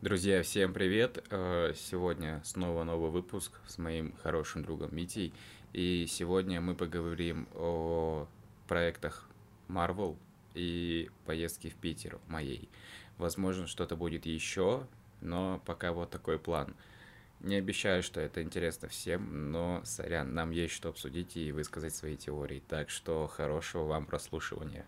Друзья, всем привет! Э, сегодня снова новый выпуск с моим хорошим другом Митей. И сегодня мы поговорим о проектах Marvel и поездке в Питер моей. Возможно, что-то будет еще, но пока вот такой план. Не обещаю, что это интересно всем, но, сорян, нам есть что обсудить и высказать свои теории. Так что хорошего вам прослушивания.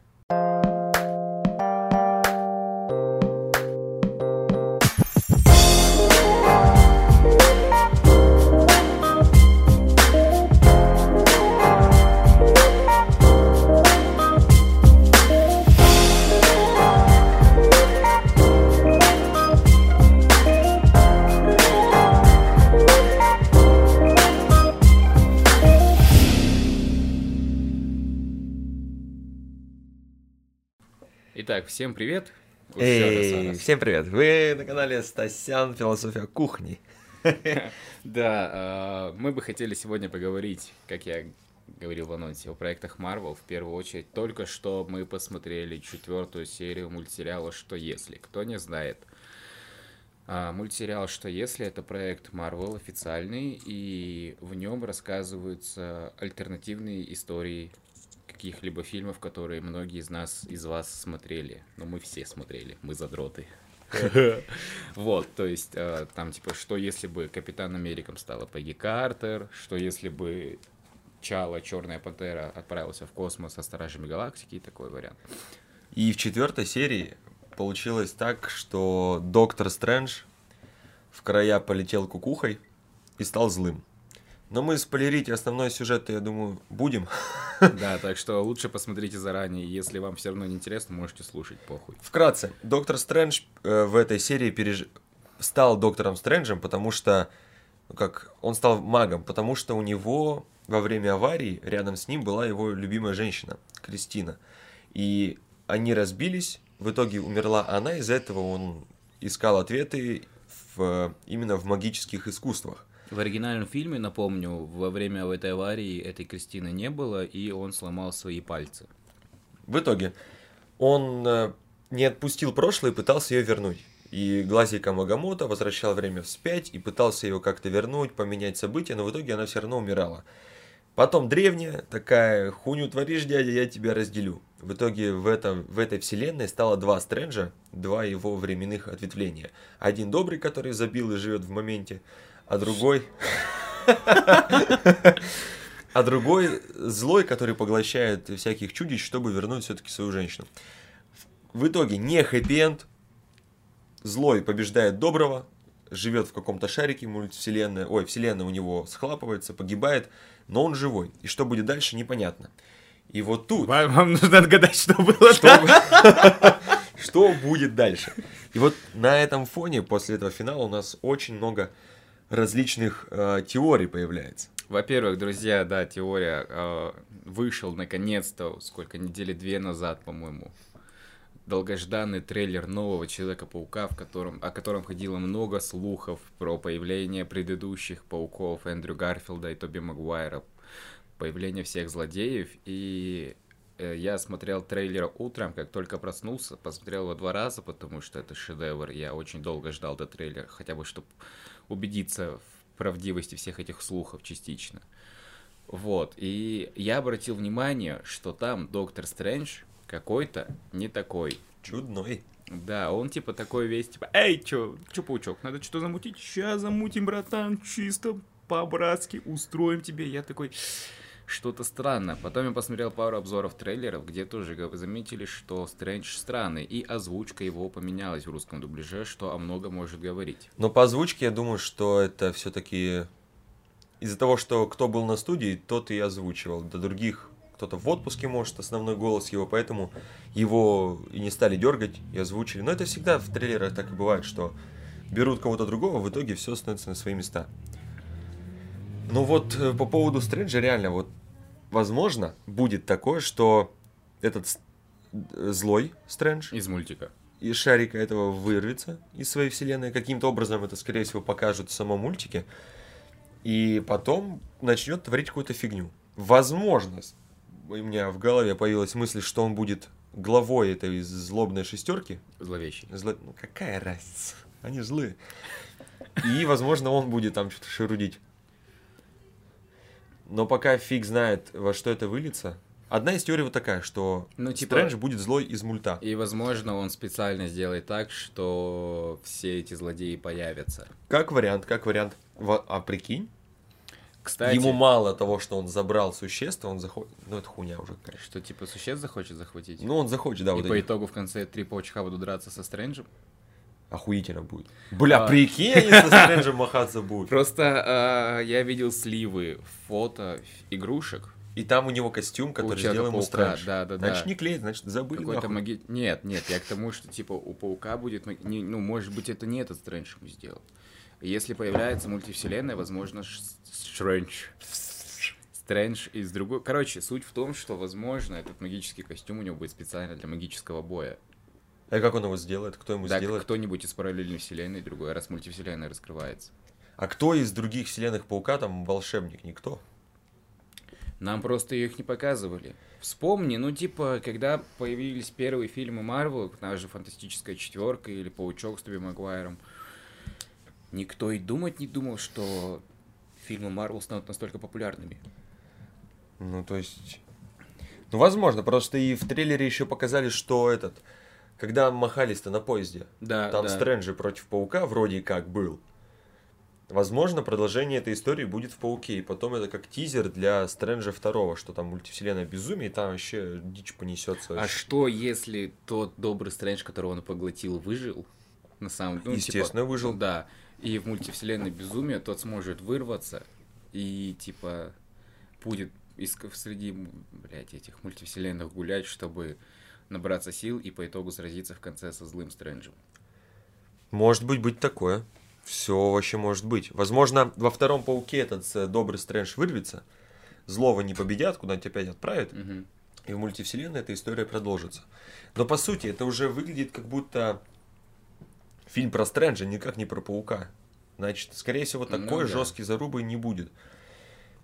Всем привет. Эй, всем привет! Вы на канале Стасян Философия кухни. Да, э, мы бы хотели сегодня поговорить, как я говорил в анонсе, о проектах Marvel. В первую очередь, только что мы посмотрели четвертую серию мультсериала «Что если?». Кто не знает, а, мультсериал «Что если?» — это проект Marvel официальный, и в нем рассказываются альтернативные истории каких-либо фильмов, которые многие из нас, из вас смотрели. Ну, мы все смотрели, мы задроты. Вот, то есть, э, там, типа, что если бы Капитан Америком стала Пегги Картер, что если бы Чала, Черная Пантера, отправился в космос со Стражами Галактики, и такой вариант. И в четвертой серии получилось так, что Доктор Стрэндж в края полетел кукухой и стал злым. Но мы спойлерить основной сюжет, я думаю, будем. Да, так что лучше посмотрите заранее, если вам все равно не интересно, можете слушать, похуй. Вкратце, Доктор Стрэндж э, в этой серии переж... стал Доктором Стрэнджем, потому что, ну как, он стал магом, потому что у него во время аварии рядом с ним была его любимая женщина, Кристина. И они разбились, в итоге умерла она, из-за этого он искал ответы в, именно в магических искусствах. В оригинальном фильме, напомню, во время этой аварии этой Кристины не было, и он сломал свои пальцы. В итоге он э, не отпустил прошлое и пытался ее вернуть. И Глазика Магамото возвращал время вспять и пытался ее как-то вернуть, поменять события, но в итоге она все равно умирала. Потом древняя такая, хуйню творишь, дядя, я тебя разделю. В итоге в, этом, в этой вселенной стало два Стрэнджа, два его временных ответвления. Один добрый, который забил и живет в моменте, а другой... А другой злой, который поглощает всяких чудищ, чтобы вернуть все-таки свою женщину. В итоге не хэппи-энд, злой побеждает доброго, живет в каком-то шарике мультивселенная, ой, вселенная у него схлапывается, погибает, но он живой. И что будет дальше, непонятно. И вот тут... Вам, вам нужно отгадать, что было Что, что будет дальше? И вот на этом фоне, после этого финала, у нас очень много различных э, теорий появляется. Во-первых, друзья, да, теория э, вышел наконец-то, сколько, недели две назад, по-моему, долгожданный трейлер нового Человека-паука, в котором, о котором ходило много слухов про появление предыдущих пауков Эндрю Гарфилда и Тоби Магуайра, появление всех злодеев, и э, я смотрел трейлер утром, как только проснулся, посмотрел его два раза, потому что это шедевр, я очень долго ждал до трейлера, хотя бы чтобы убедиться в правдивости всех этих слухов частично. Вот, и я обратил внимание, что там Доктор Стрэндж какой-то не такой. Чудной. Да, он типа такой весь, типа, эй, чё, чё, паучок, надо что-то замутить? Сейчас замутим, братан, чисто по-братски устроим тебе. Я такой, что-то странно. Потом я посмотрел пару обзоров трейлеров, где тоже заметили, что Стрэндж странный, и озвучка его поменялась в русском дубляже, что о многом может говорить. Но по озвучке я думаю, что это все-таки из-за того, что кто был на студии, тот и озвучивал. До других кто-то в отпуске, может, основной голос его, поэтому его и не стали дергать и озвучили. Но это всегда в трейлерах так и бывает, что берут кого-то другого, в итоге все становится на свои места. Ну вот э, по поводу Стрэнджа реально, вот возможно будет такое, что этот злой Стрэндж Из мультика. из шарика этого вырвется из своей вселенной. Каким-то образом это, скорее всего, покажут в самом мультике. И потом начнет творить какую-то фигню. Возможно, с- у меня в голове появилась мысль, что он будет главой этой злобной шестерки. Зловещий. Зло- Ну, какая разница? Они злые. И, возможно, он будет там что-то шерудить. Но пока фиг знает, во что это выльется. Одна из теорий вот такая, что Ну, типа- Стрэндж будет злой из мульта. И, возможно, он специально сделает так, что все эти злодеи появятся. Как вариант, как вариант. Во- А прикинь, Кстати, ему мало того, что он забрал существо, он заходит... Ну, это хуйня уже, конечно. что типа существ захочет захватить. Ну, он захочет, да, и вот по этих. итогу в конце три паучка будут драться со Стрэнджем. Охуительно будет. Бля, А. прикинь, они со Стрэнджем махаться будут. Просто а, я видел сливы фото игрушек. И там у него костюм, который Человека сделал ему Стрэндж. Да, да, Значит, не клеит, значит, забыли Какой-то маги... Нет, нет, я к тому, что типа у паука будет. не- ну, может быть, это не этот Стрэндж ему сделал. Если появляется мультивселенная, возможно, Стрэндж. Стрэндж из другой. Короче, суть в том, что, возможно, этот магический костюм у него будет специально для магического боя. А как он его сделает? Кто ему Да, сделает? кто-нибудь из параллельной вселенной, другой раз мультивселенная раскрывается. А кто из других вселенных Паука там волшебник? Никто. Нам просто их не показывали. Вспомни, ну типа, когда появились первые фильмы Марвел, та же Фантастическая четверка или Паучок с Тоби Магуайром, никто и думать не думал, что фильмы Марвел станут настолько популярными. Ну, то есть... Ну, возможно, просто и в трейлере еще показали, что этот... Когда махались-то на поезде, Да, там да. Стрэнджи против Паука вроде как был. Возможно, продолжение этой истории будет в Пауке, и потом это как тизер для Стрэнджа второго, что там мультивселенная безумие, и там вообще дичь понесется. А что, если тот добрый Стрэндж, которого он поглотил, выжил? На самом деле, ну, типа, Естественно, выжил. Да. И в мультивселенной безумие тот сможет вырваться и типа будет среди, блядь, этих мультивселенных гулять, чтобы набраться сил и по итогу сразиться в конце со злым Стрэнджем. Может быть, быть такое. Все вообще может быть. Возможно, во втором Пауке этот э, добрый Стрэндж вырвется, злого не победят, куда-нибудь опять отправят, Мгм. и в мультивселенной эта история продолжится. Но по сути, это уже выглядит как будто фильм про Стрэнджа, никак не про Паука. Значит, скорее всего, Ну такой да. жесткий зарубы не будет.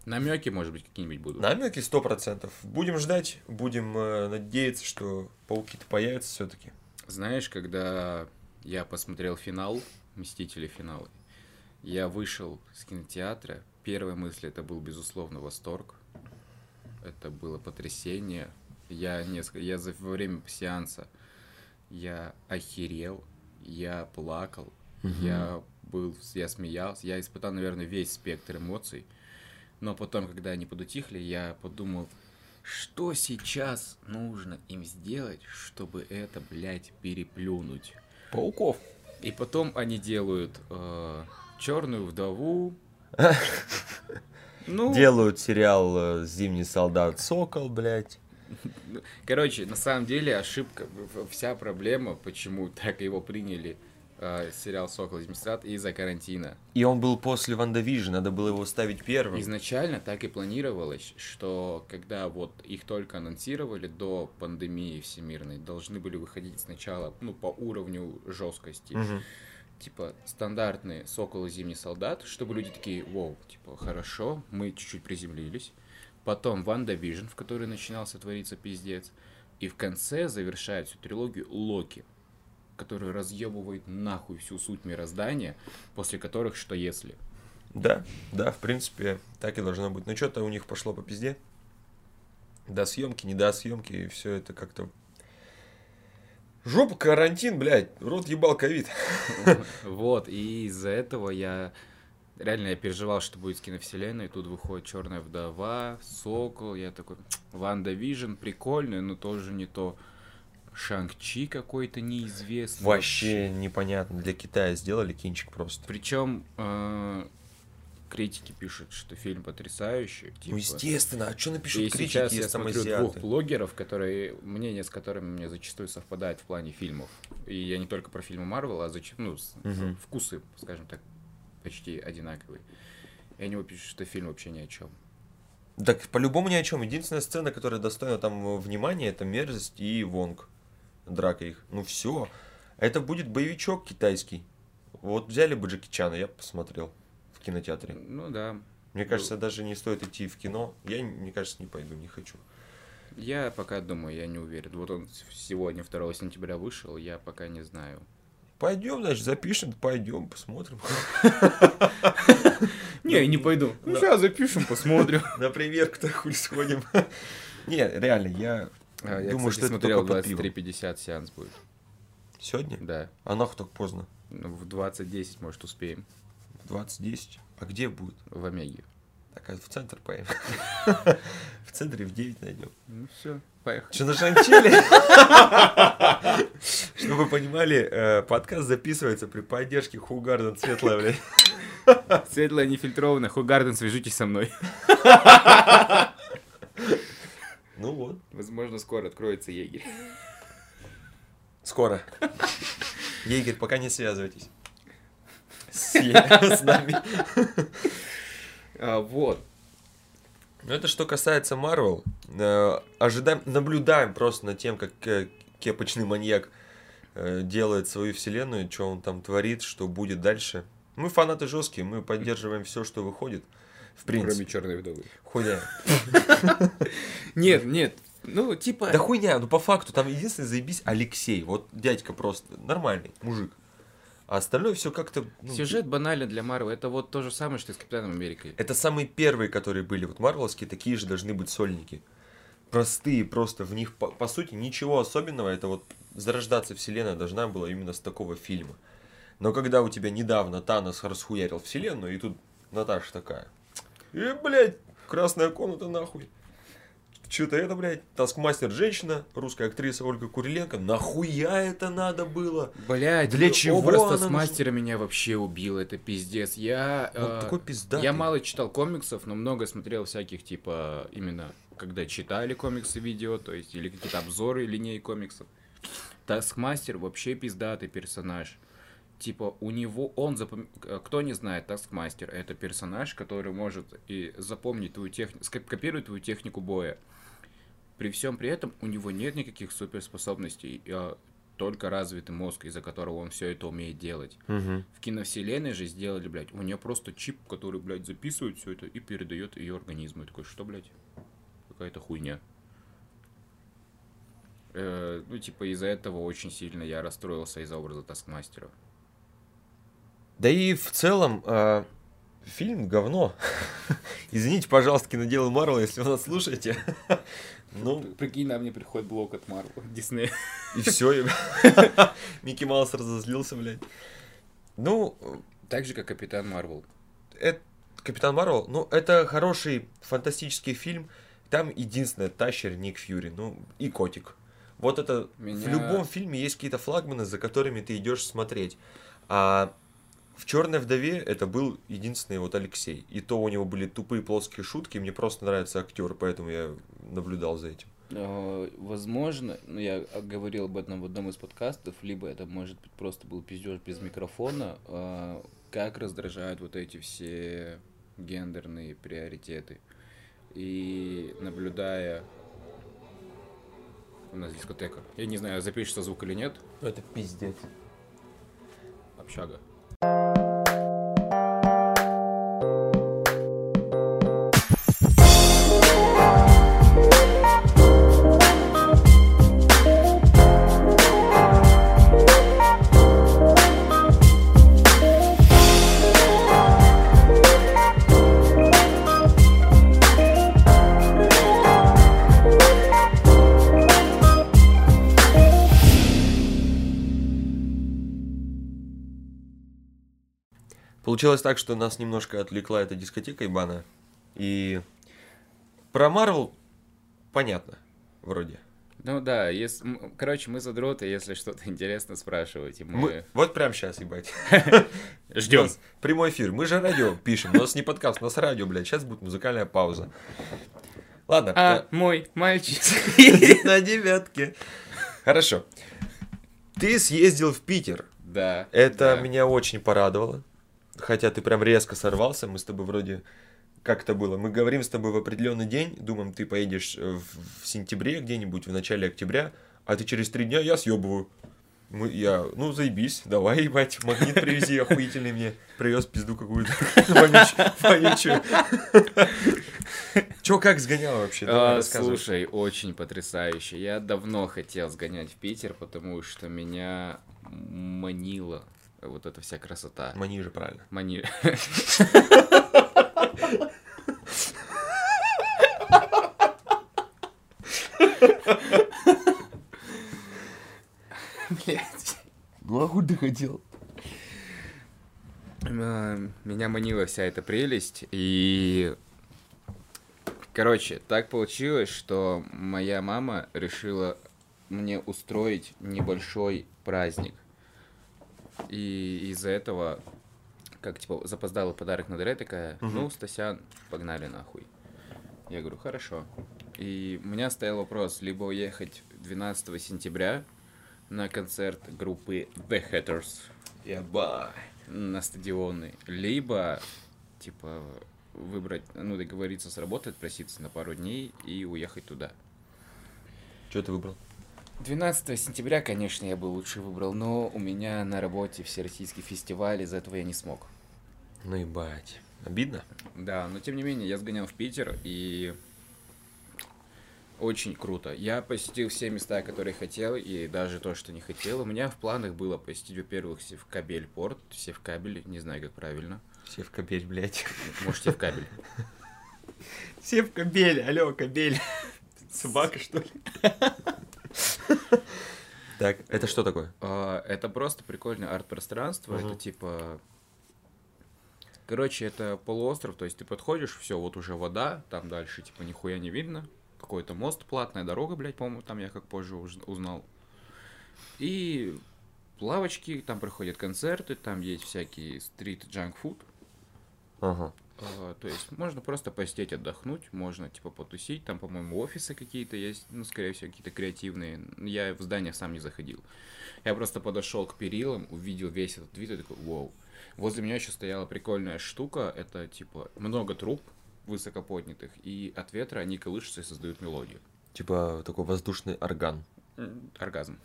Намеки, может быть, какие-нибудь будут. Намеки сто процентов. Будем ждать, будем э, надеяться, что пауки-то появятся все-таки. Знаешь, когда я посмотрел финал, Мстители финалы, я вышел с кинотеатра, первая мысль это был, безусловно, восторг. Это было потрясение. Я, несколько, я за, во время сеанса я охерел, я плакал, я был, я смеялся, я испытал, наверное, весь спектр эмоций. Но потом, когда они подутихли, я подумал, что сейчас нужно им сделать, чтобы это, блядь, переплюнуть. Пауков. И потом они делают черную вдову. Ну, Делают сериал э, «Зимний солдат Сокол», блядь. короче, на самом деле ошибка, вся проблема, почему так его приняли э, сериал «Сокол из Мистрат» из-за карантина. И он был после WandaVision, надо было его ставить первым. Изначально так и планировалось, что когда вот их только анонсировали до пандемии всемирной, должны были выходить сначала, ну, по уровню жесткости. Типа стандартные Сокол и Зимний Солдат, чтобы люди такие, вау, типа, хорошо, мы чуть-чуть приземлились. Потом WandaVision, в которой начинался твориться пиздец. И в конце завершает всю трилогию Локи, который разъебывает нахуй всю суть мироздания, после которых что если. Да, да, в принципе, так и должно быть. Но что-то у них пошло по пизде. До съемки, не до съемки, и все это как-то... Жопа, карантин, блядь, рот ебал ковид. Вот, и из-за этого я реально я переживал, что будет с киновселенной. Тут выходит Черная вдова, Сокол. Я такой, WandaVision, прикольный, но тоже не то. Шанг-Чи какой-то неизвестный. Вообще непонятно, для Китая сделали кинчик просто. Причем э, критики пишут, что фильм потрясающий. Ну, типа. естественно, а что напишут И критики, сейчас я смотрю азиаты? двух блогеров, которые, мнение с которыми мне зачастую совпадает в плане фильмов. И я не только про фильмы Марвел, а зач... ну, Мгм. вкусы, скажем так, почти одинаковые. И они пишут, что фильм вообще ни о чем. Так по-любому ни о чем. Единственная сцена, которая достойна там э, внимания, это мерзость и Вонг. Драка их. Ну все. Это будет боевичок китайский. Вот взяли бы Джеки Чана, я посмотрел в кинотеатре. Ну да. Мне кажется, даже не стоит идти в кино. Я, мне кажется, не пойду, не хочу. Я пока думаю, я не уверен. Вот он сегодня, 2 сентября, вышел, я пока не знаю. Пойдем, значит, запишем, пойдем, посмотрим. Не, не пойду. Ну, сейчас запишем, посмотрим. Например, кто хуй сходим. Не, реально, я Я, думаю, кстати, что это смотрел только под пивом. 23.50 сеанс будет. Сегодня? Да. А нахуй так поздно? Ну, В 20.10, может, успеем. В 20.10. А где будет? В Омеге. Так, а в центр поедем. В центре в 9 найдем. Ну все, поехали. Что на Шанчеле? Чтобы вы понимали, э, подкаст записывается при поддержке Хугарден Светлая, блядь. Светлая нефильтрованная. Хугарден, свяжитесь со мной. Ну вот. Возможно, скоро откроется егерь. Скоро. Егерь, пока не связывайтесь. С, нами. А, вот. Ну, это что касается Марвел. Э, ожидаем, наблюдаем просто над тем, как э, кепочный маньяк э, делает свою вселенную, что он там творит, что будет дальше. Мы фанаты жесткие, мы поддерживаем все, что выходит. В принципе. Кроме черной вдовы. Хуйня. Нет, нет. Ну, типа... Да хуйня, ну по факту, там единственный заебись Алексей. Вот дядька просто нормальный мужик. А остальное все как-то... ну, Сюжет банален для Марвел. Это вот то же самое, что и с Капитаном Америкой. Это самые первые, которые были. Вот марвеловские такие же должны быть сольники. Простые просто. В них, по, по сути, ничего особенного. Это вот зарождаться вселенная должна была именно с такого фильма. Но когда у тебя недавно Танос расхуярил вселенную, и тут Наташа такая. И, блядь, красная комната нахуй. Что-то это, блядь, таскмастер женщина, русская актриса Ольга Куриленко. Нахуя это надо было? Блядь, Для чего образ Таскмастера меня вообще убил, это пиздец. Я, Он э, такой пиздатый. я мало читал комиксов, но много смотрел всяких, типа, именно, когда читали комиксы видео, то есть, или какие-то обзоры линей комиксов. Таскмастер вообще пиздатый персонаж. Типа, у него, он запом... э, Кто не знает, Таскмастер это персонаж, который может и запомнить твою технику, скопировать твою технику боя. При всем при этом у него нет никаких суперспособностей, а только развитый мозг, из-за которого он все это умеет делать. Мгм. В киновселенной же сделали, блядь, у нее просто чип, который, блядь, записывает все это и передает ее организму. И такой, что, блядь? Какая-то хуйня. Э, ну, типа, из-за этого очень сильно я расстроился из-за образа Таскмастера. Да и в целом, а, фильм говно. Извините, пожалуйста, киноделы Марвел, если вы нас слушаете. Ну, Прикинь, на мне приходит блок от Марвел, Диснея. и все. Микки Маус разозлился, блядь. Ну, Так же, как Капитан Марвел. это Капитан Марвел, ну, это хороший фантастический фильм. Там единственное, тащер Ник Фьюри, ну, и котик. Вот это в Меня- любом фильме есть какие-то флагманы, за которыми ты идешь смотреть. А в Черной вдове это был единственный вот Алексей. И то у него были тупые плоские шутки. Мне просто нравится актер, поэтому я наблюдал за этим. Э, Возможно, ну я говорил об этом в одном из подкастов, либо это может быть просто был пиздеж без микрофона, э, как раздражают вот эти все гендерные приоритеты. И наблюдая... У нас дискотека. Я не знаю, запишется звук или нет. Это пиздец. Общага. Bye. Получилось так, что нас немножко отвлекла эта дискотека ебаная. И про Марвел понятно, вроде. Ну да, если, короче, мы задроты, если что-то интересно спрашиваете, мы, Мы... Вот прямо сейчас, ебать. Ждем. прямой эфир. Мы же радио пишем. У нас не подкаст, у нас радио, блядь. Сейчас будет музыкальная пауза. Ладно. А, мой мальчик. едет на девятке. Хорошо. Ты съездил в Питер. Да. Это да. меня очень порадовало. Хотя ты прям резко сорвался. Мы с тобой вроде... Как это было? Мы говорим с тобой в определенный день, думаем, ты поедешь э, в, в сентябре где-нибудь, в начале октября, а ты через три дня я съебываю. Мы, я, ну, заебись, давай, ебать, магнит привези охуительный мне. Привез пизду какую-то вонючую. Чё, как сгонял вообще? А, слушай, очень потрясающе. Я давно хотел сгонять в Питер, потому что меня манила вот эта вся красота. Мани же правильно. Мани... Блять. Ну а хуй ты хотел? Э, Меня манила вся эта прелесть, и... Короче, так получилось, что моя мама решила мне устроить небольшой праздник. И из-за этого, как, типа, запоздалый подарок на дыре такая, ну, Стасян, погнали нахуй. Я говорю, хорошо. И у меня стоял вопрос, либо уехать 12 сентября на концерт группы The Hatters на стадионы, либо, типа, выбрать, ну, договориться с работой, отпроситься на пару дней и уехать туда. Что ты выбрал? 12 сентября, конечно, я бы лучше выбрал, но у меня на работе всероссийский фестиваль, из-за этого я не смог. Ну ебать. Обидно? Да, но тем не менее, я сгонял в Питер, и очень круто. Я посетил все места, которые хотел, и даже то, что не хотел. У меня в планах было посетить, во-первых, Севкабель порт, Севкабель, не знаю, как правильно. Все в кабель, блядь. Может, Севкабель. Все в кабель, алло, кабель. Собака, что ли? Так, это что такое? А, Это просто прикольное арт-пространство. Это типа... Короче, это полуостров, то есть ты подходишь, все, вот уже вода, там дальше типа нихуя не видно. Какой-то мост, платная дорога, блядь, по-моему, там я как позже узнал. И лавочки, там проходят концерты, там есть всякие стрит джанк фуд. Ага. А, То есть можно просто посидеть, отдохнуть, можно типа потусить. Там, по-моему, офисы какие-то есть, ну, скорее всего, какие-то креативные. Я в здание сам не заходил. Я просто подошел к перилам, увидел весь этот вид и такой, вау. Возле меня еще стояла прикольная штука, это типа много труб высокоподнятых, и от ветра они колышутся и создают мелодию. Типа такой воздушный орган. Оргазм.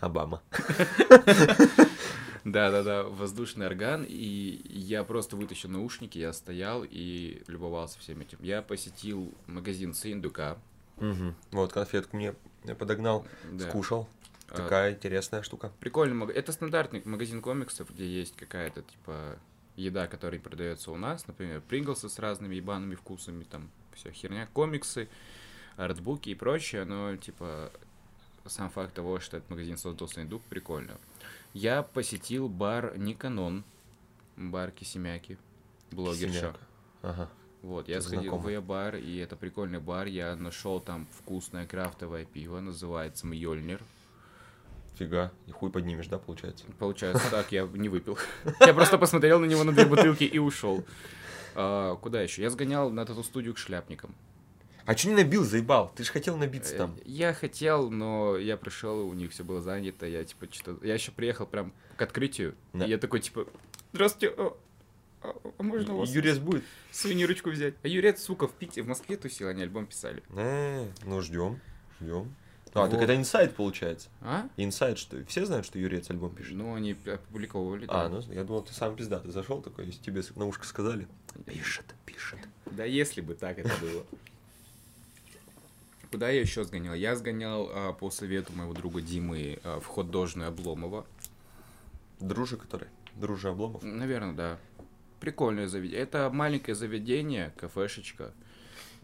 Обама. Да-да-да, воздушный орган, и я просто вытащил наушники, я стоял и любовался всем этим. Я посетил магазин Сындука. Угу. Вот, конфетку мне подогнал, Да. скушал. А, Такая интересная штука. Прикольный магазин. Это стандартный магазин комиксов, где есть какая-то, типа, еда, которая продается у нас. Например, Принглсы с разными ебаными вкусами, там, вся херня. Комиксы, артбуки и прочее. Но, типа, сам факт того, что этот магазин создал Сындук, прикольно. Я посетил бар Никанон, бар Кисемяки, блогерша. Ага. Вот, я Это сходил знакомо. в ее бар, и это прикольный бар. Я нашел там вкусное крафтовое пиво, называется Мьёльнир. Фига. И хуй поднимешь, да, получается? Получается так, я не выпил. Я просто посмотрел на него на две бутылки и ушел. А, куда еще? Я сгонял на эту студию к шляпникам. А че не набил, заебал? Ты же хотел набиться там. Э, Я хотел, но я пришел, у них все было занято. Я типа что Я еще приехал прям к открытию. Да. И я такой, типа, здравствуйте, а, а- а можно у вас Юрец будет? сувенирочку взять? А Юрец, сука, в Пите, в Москве тусил, они альбом писали. Э, ну ждем, ждем. А, так Вот. это инсайд получается. А? Инсайд, что все знают, что Юрец альбом пишет. Ну, они опубликовывали. А, да. ну я думал, ты сам пизда. Ты зашел такой, если тебе на ушко сказали. Пишет, пишет. Да если бы так это было. Куда я еще сгонял? Я сгонял а, по совету моего друга Димы а, в хот-дожную Обломова. Дружи который? Дружи Обломов? Наверное, да. Прикольное заведение. Это маленькое заведение, кафешечка,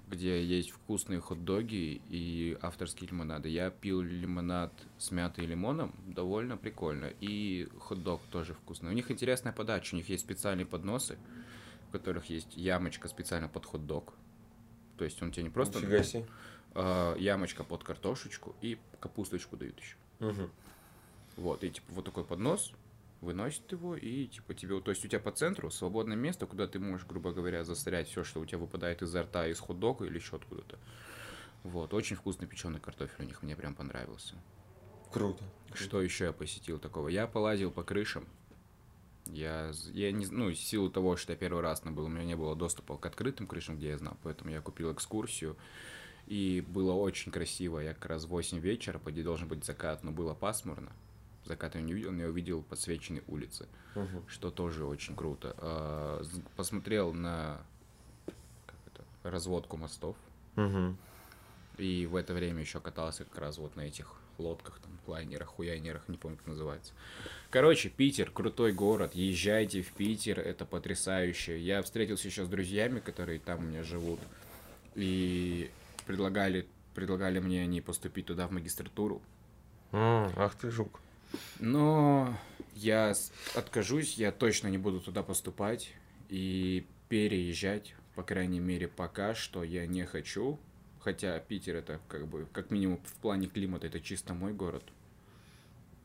где есть вкусные хот-доги и авторские лимонады. Я пил лимонад с мятой и лимоном, довольно прикольно. И хот-дог тоже вкусный. У них интересная подача, у них есть специальные подносы, в которых есть ямочка специально под хот-дог. То есть он тебе не просто Нифига себе. А, ямочка под картошечку и капусточку дают еще. Мгм. Вот, и типа вот такой поднос, выносит его, и типа тебе, то есть у тебя по центру свободное место, куда ты можешь, грубо говоря, засорять все, что у тебя выпадает изо рта, из хот-дога или еще откуда-то. Вот, очень вкусный печеный картофель у них, мне прям понравился. Круто. Что еще я посетил такого? Я полазил по крышам. Я, я не, ну, в силу того, что я первый раз там был, у меня не было доступа к открытым крышам, где я знал, поэтому я купил экскурсию. И было очень красиво. Я как раз в 8 вечера, по должен быть закат, но было пасмурно. Закат я не увидел, но я увидел подсвеченные улицы, Мгм. что тоже очень круто. А, посмотрел на как это, разводку мостов. Мгм. И в это время еще катался как раз вот на этих лодках, там, лайнерах, хуяйнерах, не помню, как называется. Короче, Питер, крутой город, езжайте в Питер, это потрясающе. Я встретился еще с друзьями, которые там у меня живут, и предлагали, предлагали мне они поступить туда в магистратуру. М, ах ты жук. Но я откажусь, я точно не буду туда поступать и переезжать, по крайней мере, пока что я не хочу. Хотя Питер это как бы, как минимум в плане климата, это чисто мой город.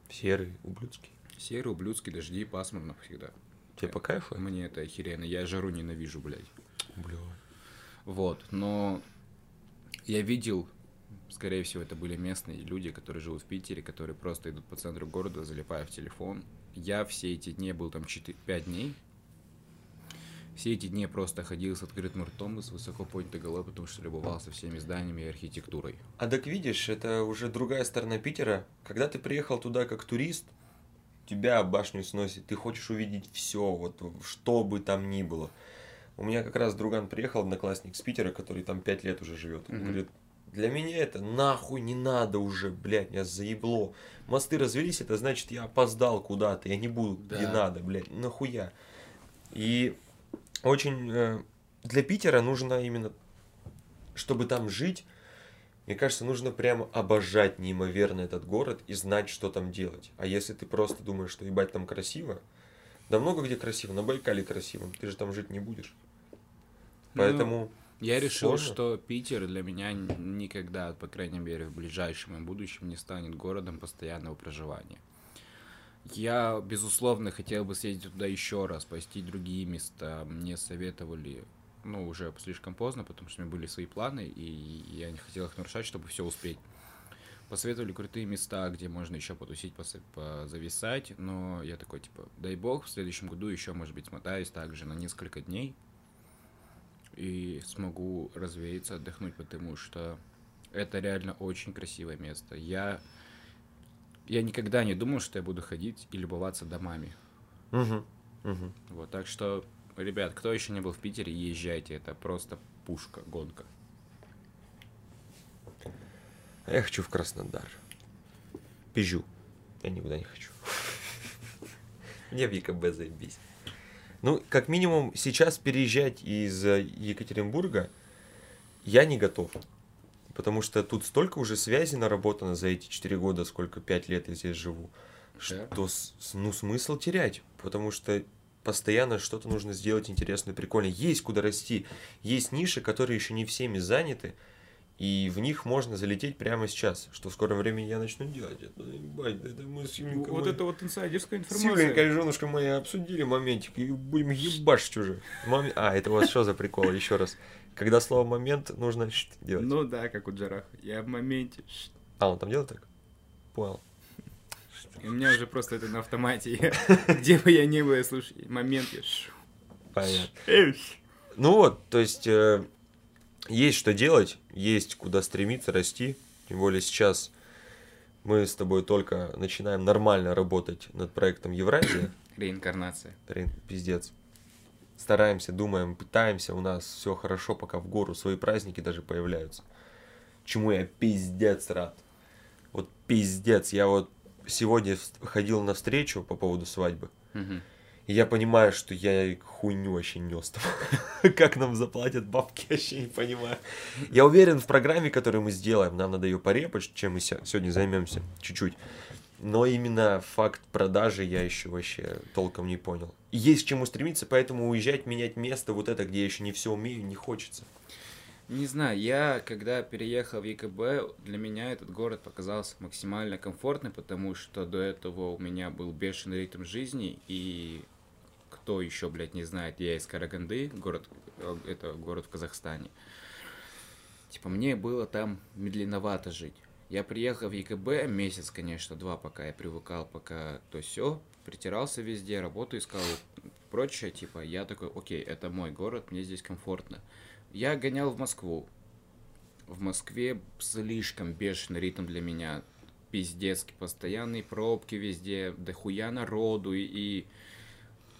Серый, ублюдский. Серый, ублюдский, дожди, пасмурно всегда. Тебе по кайфу? Мне это охеренно, я жару ненавижу, блядь. Бля. Вот, но я видел, скорее всего, это были местные люди, которые живут в Питере, которые просто идут по центру города, залипая в телефон. Я все эти дни, был там 5 дней, все эти дни просто ходил с открытым ртом и с высоко поднятой головой, потому что любовался всеми зданиями и архитектурой. А так видишь, это уже другая сторона Питера. Когда ты приехал туда как турист, тебя башню сносит, ты хочешь увидеть все, вот что бы там ни было. У меня как раз друган приехал, одноклассник с Питера, который там пять лет уже живет. Он Мгм. говорит, для меня это нахуй не надо уже, блядь, меня заебло. Мосты развелись, это значит, я опоздал куда-то, я не буду, где Да. надо, блядь, нахуя. И очень э, для Питера нужно именно, чтобы там жить, мне кажется, нужно прямо обожать неимоверно этот город и знать, что там делать. А если ты просто думаешь, что ебать там красиво, да много где красиво, на Байкале красиво, ты же там жить не будешь. Ну, Поэтому Я решил, Сложно? что Питер для меня никогда, по крайней мере, в ближайшем и будущем не станет городом постоянного проживания. Я, безусловно, хотел бы съездить туда еще раз, посетить другие места. Мне советовали, ну, уже слишком поздно, потому что у меня были свои планы, и я не хотел их нарушать, чтобы все успеть. Посоветовали крутые места, где можно еще потусить, позависать, но я такой, типа, дай бог, в следующем году еще, может быть, смотаюсь также на несколько дней, и смогу развеяться, отдохнуть, потому что это реально очень красивое место. Я, я никогда не думал, что я буду ходить и любоваться домами. Мгм, мгм. Вот, так что, ребят, кто еще не был в Питере, езжайте, это просто пушка, гонка. А я хочу в Краснодар. Пизжу. Я никуда не хочу. Мне в ЕКБ заебись. Ну, как минимум, сейчас переезжать из э, Екатеринбурга я не готов. Потому что тут столько уже связи наработано за эти 4 года, сколько 5 лет я здесь живу, что ну, смысл терять. Потому что постоянно что-то нужно сделать интересное, прикольное. Есть куда расти. Есть ниши, которые еще не всеми заняты, и в них можно залететь прямо сейчас, что в скором времени я начну делать. Это, ебать, это мы с Юленькой, мы- вот инсайдерская с Юленькой, женушкой моей обсудили моментик, и будем ебашить уже. Моме- А, это у вас что за прикол, еще раз. Когда слово «момент» нужно делать. Ну да, как у Джараха. Я в моменте. А, он там делает так? Понял. У меня уже просто это на автомате. Где бы я ни был, я слушаю, момент я... Понятно. Ну вот, то есть э, есть что делать, есть куда стремиться, расти. Тем более сейчас мы с тобой только начинаем нормально работать над проектом Евразия. Реинкарнация. Блин, пиздец. Стараемся, думаем, пытаемся, у нас все хорошо, пока в гору свои праздники даже появляются. Чему я пиздец рад. Вот пиздец. Я вот сегодня ходил на встречу по поводу свадьбы. Мгм. И я понимаю, что я хуйню вообще нес там. Как нам заплатят бабки, вообще не понимаю. Я уверен, в программе, которую мы сделаем, нам надо ее порепать, чем мы сегодня займемся чуть-чуть. Но именно факт продажи я еще вообще толком не понял. Есть к чему стремиться, поэтому уезжать, менять место, вот это, где я еще не все умею, не хочется. Не знаю, я когда переехал в ЕКБ, для меня этот город показался максимально комфортным, потому что до этого у меня был бешеный ритм жизни, и кто еще, блядь, не знает, я из Караганды, город, э, это город в Казахстане. Типа, мне было там медленновато жить. Я приехал в ЕКБ месяц, конечно, два, пока я привыкал, пока то все, притирался везде, работу искал, прочее, типа, я такой, окей, это мой город, мне здесь комфортно. Я гонял в Москву. В Москве слишком бешеный ритм для меня. Пиздецки, постоянные пробки везде, дохуя народу и, и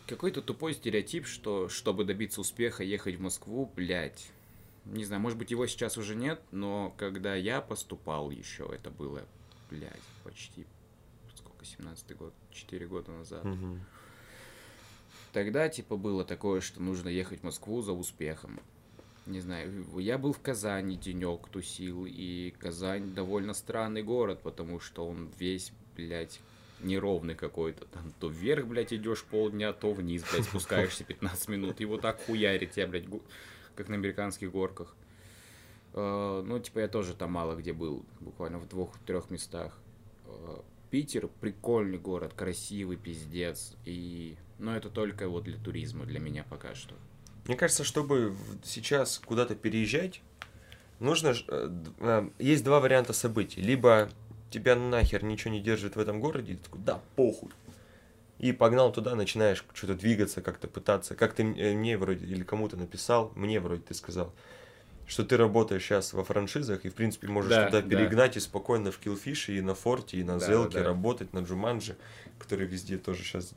какой-то тупой стереотип, что чтобы добиться успеха, ехать в Москву, блядь. не знаю, может быть, его сейчас уже нет, но когда я поступал еще, это было, блядь, почти, сколько, 17 год, 4 года назад. Мгм. Тогда, типа, было такое, что нужно ехать в Москву за успехом. Не знаю, я был в Казани денек тусил, и Казань довольно странный город, потому что он весь, блядь, неровный какой-то. Там то вверх, блядь, идешь полдня, то вниз, блядь, спускаешься 15 минут. И вот так хуярит тебя, блядь, как на американских горках. Э, Ну, типа, я тоже там мало где был, буквально в двух-трех местах. Э, Питер прикольный город, красивый, пиздец. И... Но это только вот для туризма, для меня пока что. Мне кажется, чтобы сейчас куда-то переезжать, нужно... э, Есть два варианта событий. Либо тебя нахер ничего не держит в этом городе, и ты такой, да, похуй. И погнал туда, начинаешь что-то двигаться, как-то пытаться. Как ты э, мне вроде, или кому-то написал, мне вроде ты сказал, что ты работаешь сейчас во франшизах, и, в принципе, можешь Да, туда да. перегнать и спокойно в Киллфише, и на Форте, и на Да, Зелке да. работать, на Джуманджи, которые везде тоже сейчас,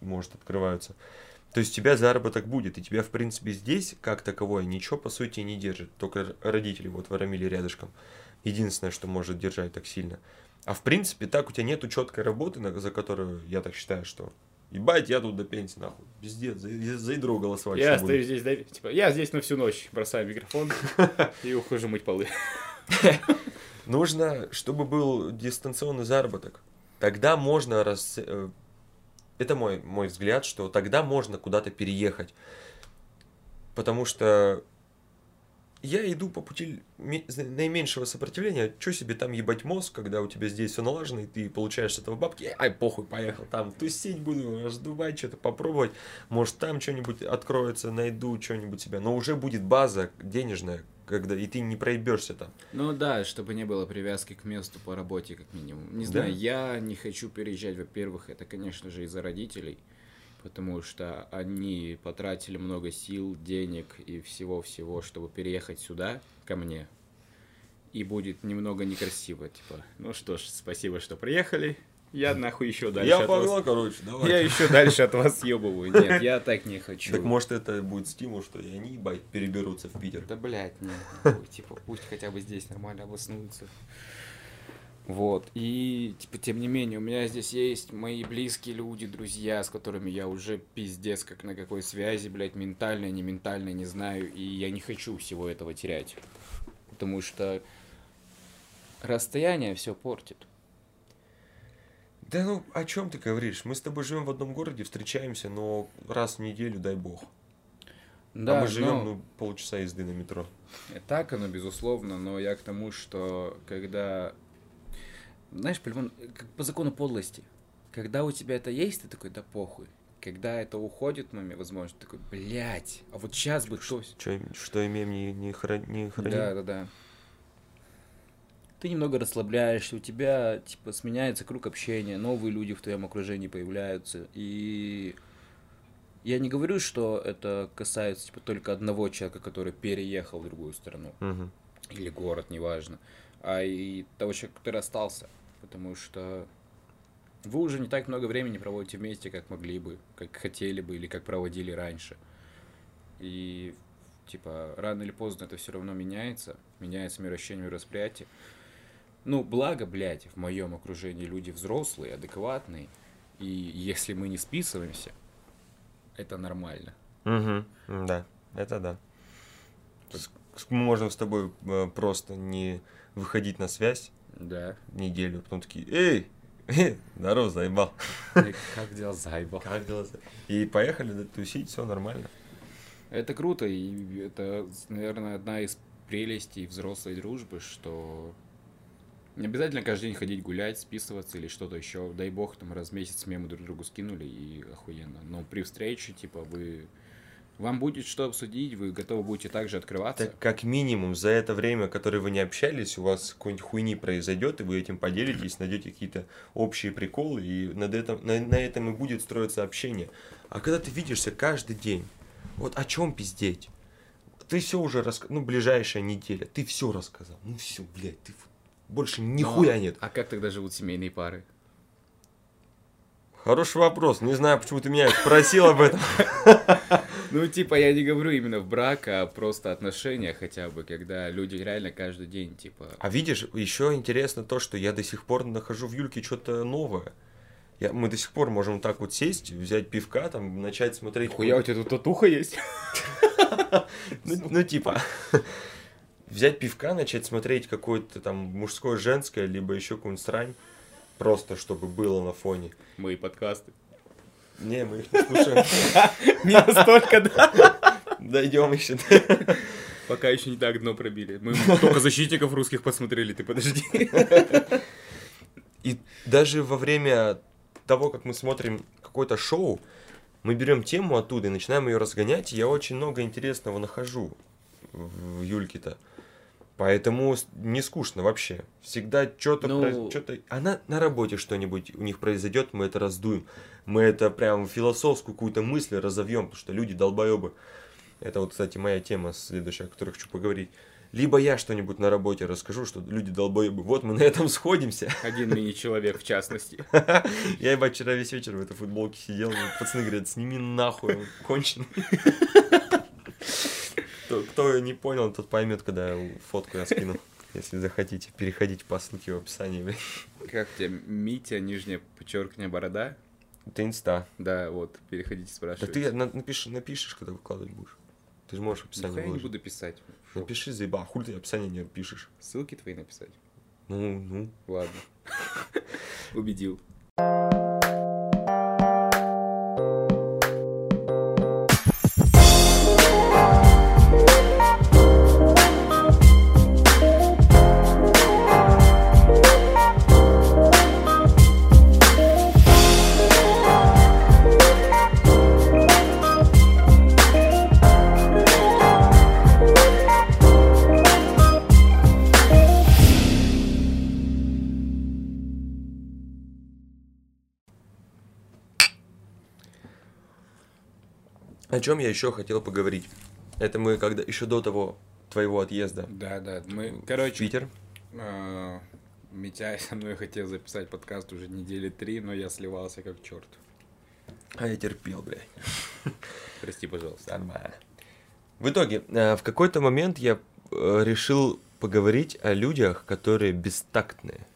может, открываются. То есть у тебя заработок будет, и тебя, в принципе, здесь, как таковое, ничего, по сути, не держит. Только родители вот в Арамиле рядышком. Единственное, что может держать так сильно. А в принципе, так у тебя нету четкой работы, за которую, я так считаю, что ебать, я тут до пенсии, нахуй. Пиздец, за, за, ядро голосовать. Я буду. здесь, да, типа, я здесь на всю ночь бросаю микрофон и ухожу мыть полы. Нужно, чтобы был дистанционный заработок. Тогда можно рас... э, Это мой, мой взгляд, что тогда можно куда-то переехать. Потому что я иду по пути наименьшего сопротивления. Че себе там ебать мозг, когда у тебя здесь все налажено, и ты получаешь с этого бабки. Ай, похуй, поехал там тусить буду, раздувать, что-то попробовать. Может, там что-нибудь откроется, найду что-нибудь себя. Но уже будет база денежная, когда и ты не проебешься там. Ну да, чтобы не было привязки к месту по работе, как минимум. Не Да. знаю, я не хочу переезжать, во-первых, это, конечно же, из-за родителей, потому что они потратили много сил, денег и всего-всего, чтобы переехать сюда, ко мне. И будет немного некрасиво, типа, ну что ж, спасибо, что приехали, я нахуй еще дальше я от вас- погнал, короче, давай. Я еще дальше от вас съебываю. Нет, я так не хочу. Так может это будет стимул, что и они, ебать, переберутся в Питер. Да, блядь, нет. Типа, пусть хотя бы здесь нормально обоснуются. Вот. И, типа, тем не менее, у меня здесь есть мои близкие люди, друзья, с которыми я уже пиздец как на какой связи, блядь, ментальной, не ментальной, не знаю. И я не хочу всего этого терять. Потому что расстояние все портит. Да ну, о чем ты говоришь? Мы с тобой живем в одном городе, встречаемся, но раз в неделю, дай бог. Да, а мы живем, но- ну, полчаса езды на метро. Так оно, безусловно, но я к тому, что когда... Знаешь, по-любому, как по закону подлости, когда у тебя это есть, ты такой, да похуй. Когда это уходит, момент, возможно, ты такой, блядь, а вот сейчас бы то... Чё, что имеем, не, не, хра- не храним. Да, да, да. Ты немного расслабляешься, у тебя, типа, сменяется круг общения, новые люди в твоем окружении появляются, и... Я не говорю, что это касается, типа, только одного человека, который переехал в другую страну Мгм. или город, неважно, а и того человека, который остался, потому что вы уже не так много времени проводите вместе, как могли бы, как хотели бы или как проводили раньше. И, типа, рано или поздно это все равно меняется, меняется мироощущение, мировосприятие. Ну, благо, блядь, в моем окружении люди взрослые, адекватные, и если мы не списываемся, это нормально. Мгм. Да, это да. Можем с тобой э, просто не выходить на связь Да. неделю, потом такие, эй, э, здорово, заебал. Как дела, заебал? Как дела? И поехали тусить, все нормально. Это круто, и это, наверное, одна из прелестей взрослой дружбы, что не обязательно каждый день ходить гулять, списываться или что-то еще. Дай бог, там раз в месяц мемы друг другу скинули, и охуенно. Но при встрече, типа, вы... Вам будет что обсудить, вы готовы будете также открываться. Так как минимум за это время, которое вы не общались, у вас какой-нибудь хуйни произойдет, и вы этим поделитесь, найдете какие-то общие приколы, и над этом, на, на этом и будет строиться общение. А когда ты видишься каждый день, вот о чем пиздеть? Ты все уже рассказал, ну, ближайшая неделя, ты все рассказал. Ну все, блядь, ты больше Но- нихуя нет. А как тогда живут семейные пары? Хороший вопрос. Не знаю, почему ты меня спросил об этом. Ну, типа, я не говорю именно в брак, а просто отношения хотя бы, когда люди реально каждый день, типа... А видишь, еще интересно то, что я до сих пор нахожу в Юльке что-то новое. Я, мы до сих пор можем так вот сесть, взять пивка, там, начать смотреть... Хуя, у тебя тут татуха есть? Ну, ну, типа, взять пивка, начать смотреть какое-то там мужское, женское, либо еще какую-нибудь срань, просто чтобы было на фоне. Мои подкасты. Не, мы их не слушаем. Не настолько, да? Дойдем еще. Пока еще не так дно пробили. Мы только защитников русских посмотрели, ты подожди. И даже во время того, как мы смотрим какое-то шоу, мы берем тему оттуда и начинаем ее разгонять, и я очень много интересного нахожу в Юльке-то. Поэтому не скучно вообще. Всегда что-то... Ну- что-то... А на, работе что-нибудь у них произойдет, мы это раздуем. Мы это прям философскую какую-то мысль разовьем, потому что люди долбоебы. Это вот, кстати, моя тема следующая, о которой хочу поговорить. Либо я что-нибудь на работе расскажу, что люди долбоебы. Вот мы на этом сходимся. Один мини-человек, в частности. Я, ебать, вчера весь вечер в этой футболке сидел, пацаны говорят, сними нахуй, он конченый. Кто, кто не понял, тот поймет, когда фотку я скину. Если захотите, переходите по ссылке в описании. Как тебе, Митя, нижнее подчеркивание, борода? Это инста. Да, вот, переходите, Да спрашивайте. ты на- напишешь, напишешь, когда выкладывать будешь. Ты же можешь описании я не буду писать. Шо, Напиши, заеба, а хуй ты описание не пишешь. Ссылки твои написать? Ну, ну. Ладно. Убедил. О чем я еще хотел поговорить? Это мы когда еще до того твоего отъезда Да, да. Мы, короче, Питер. а, Митяй со мной хотел записать подкаст уже недели три, но я сливался как черт. А я терпел, блядь. Прости, пожалуйста. Нормально. В итоге, э, в какой-то момент я э, решил поговорить о людях, которые бестактные.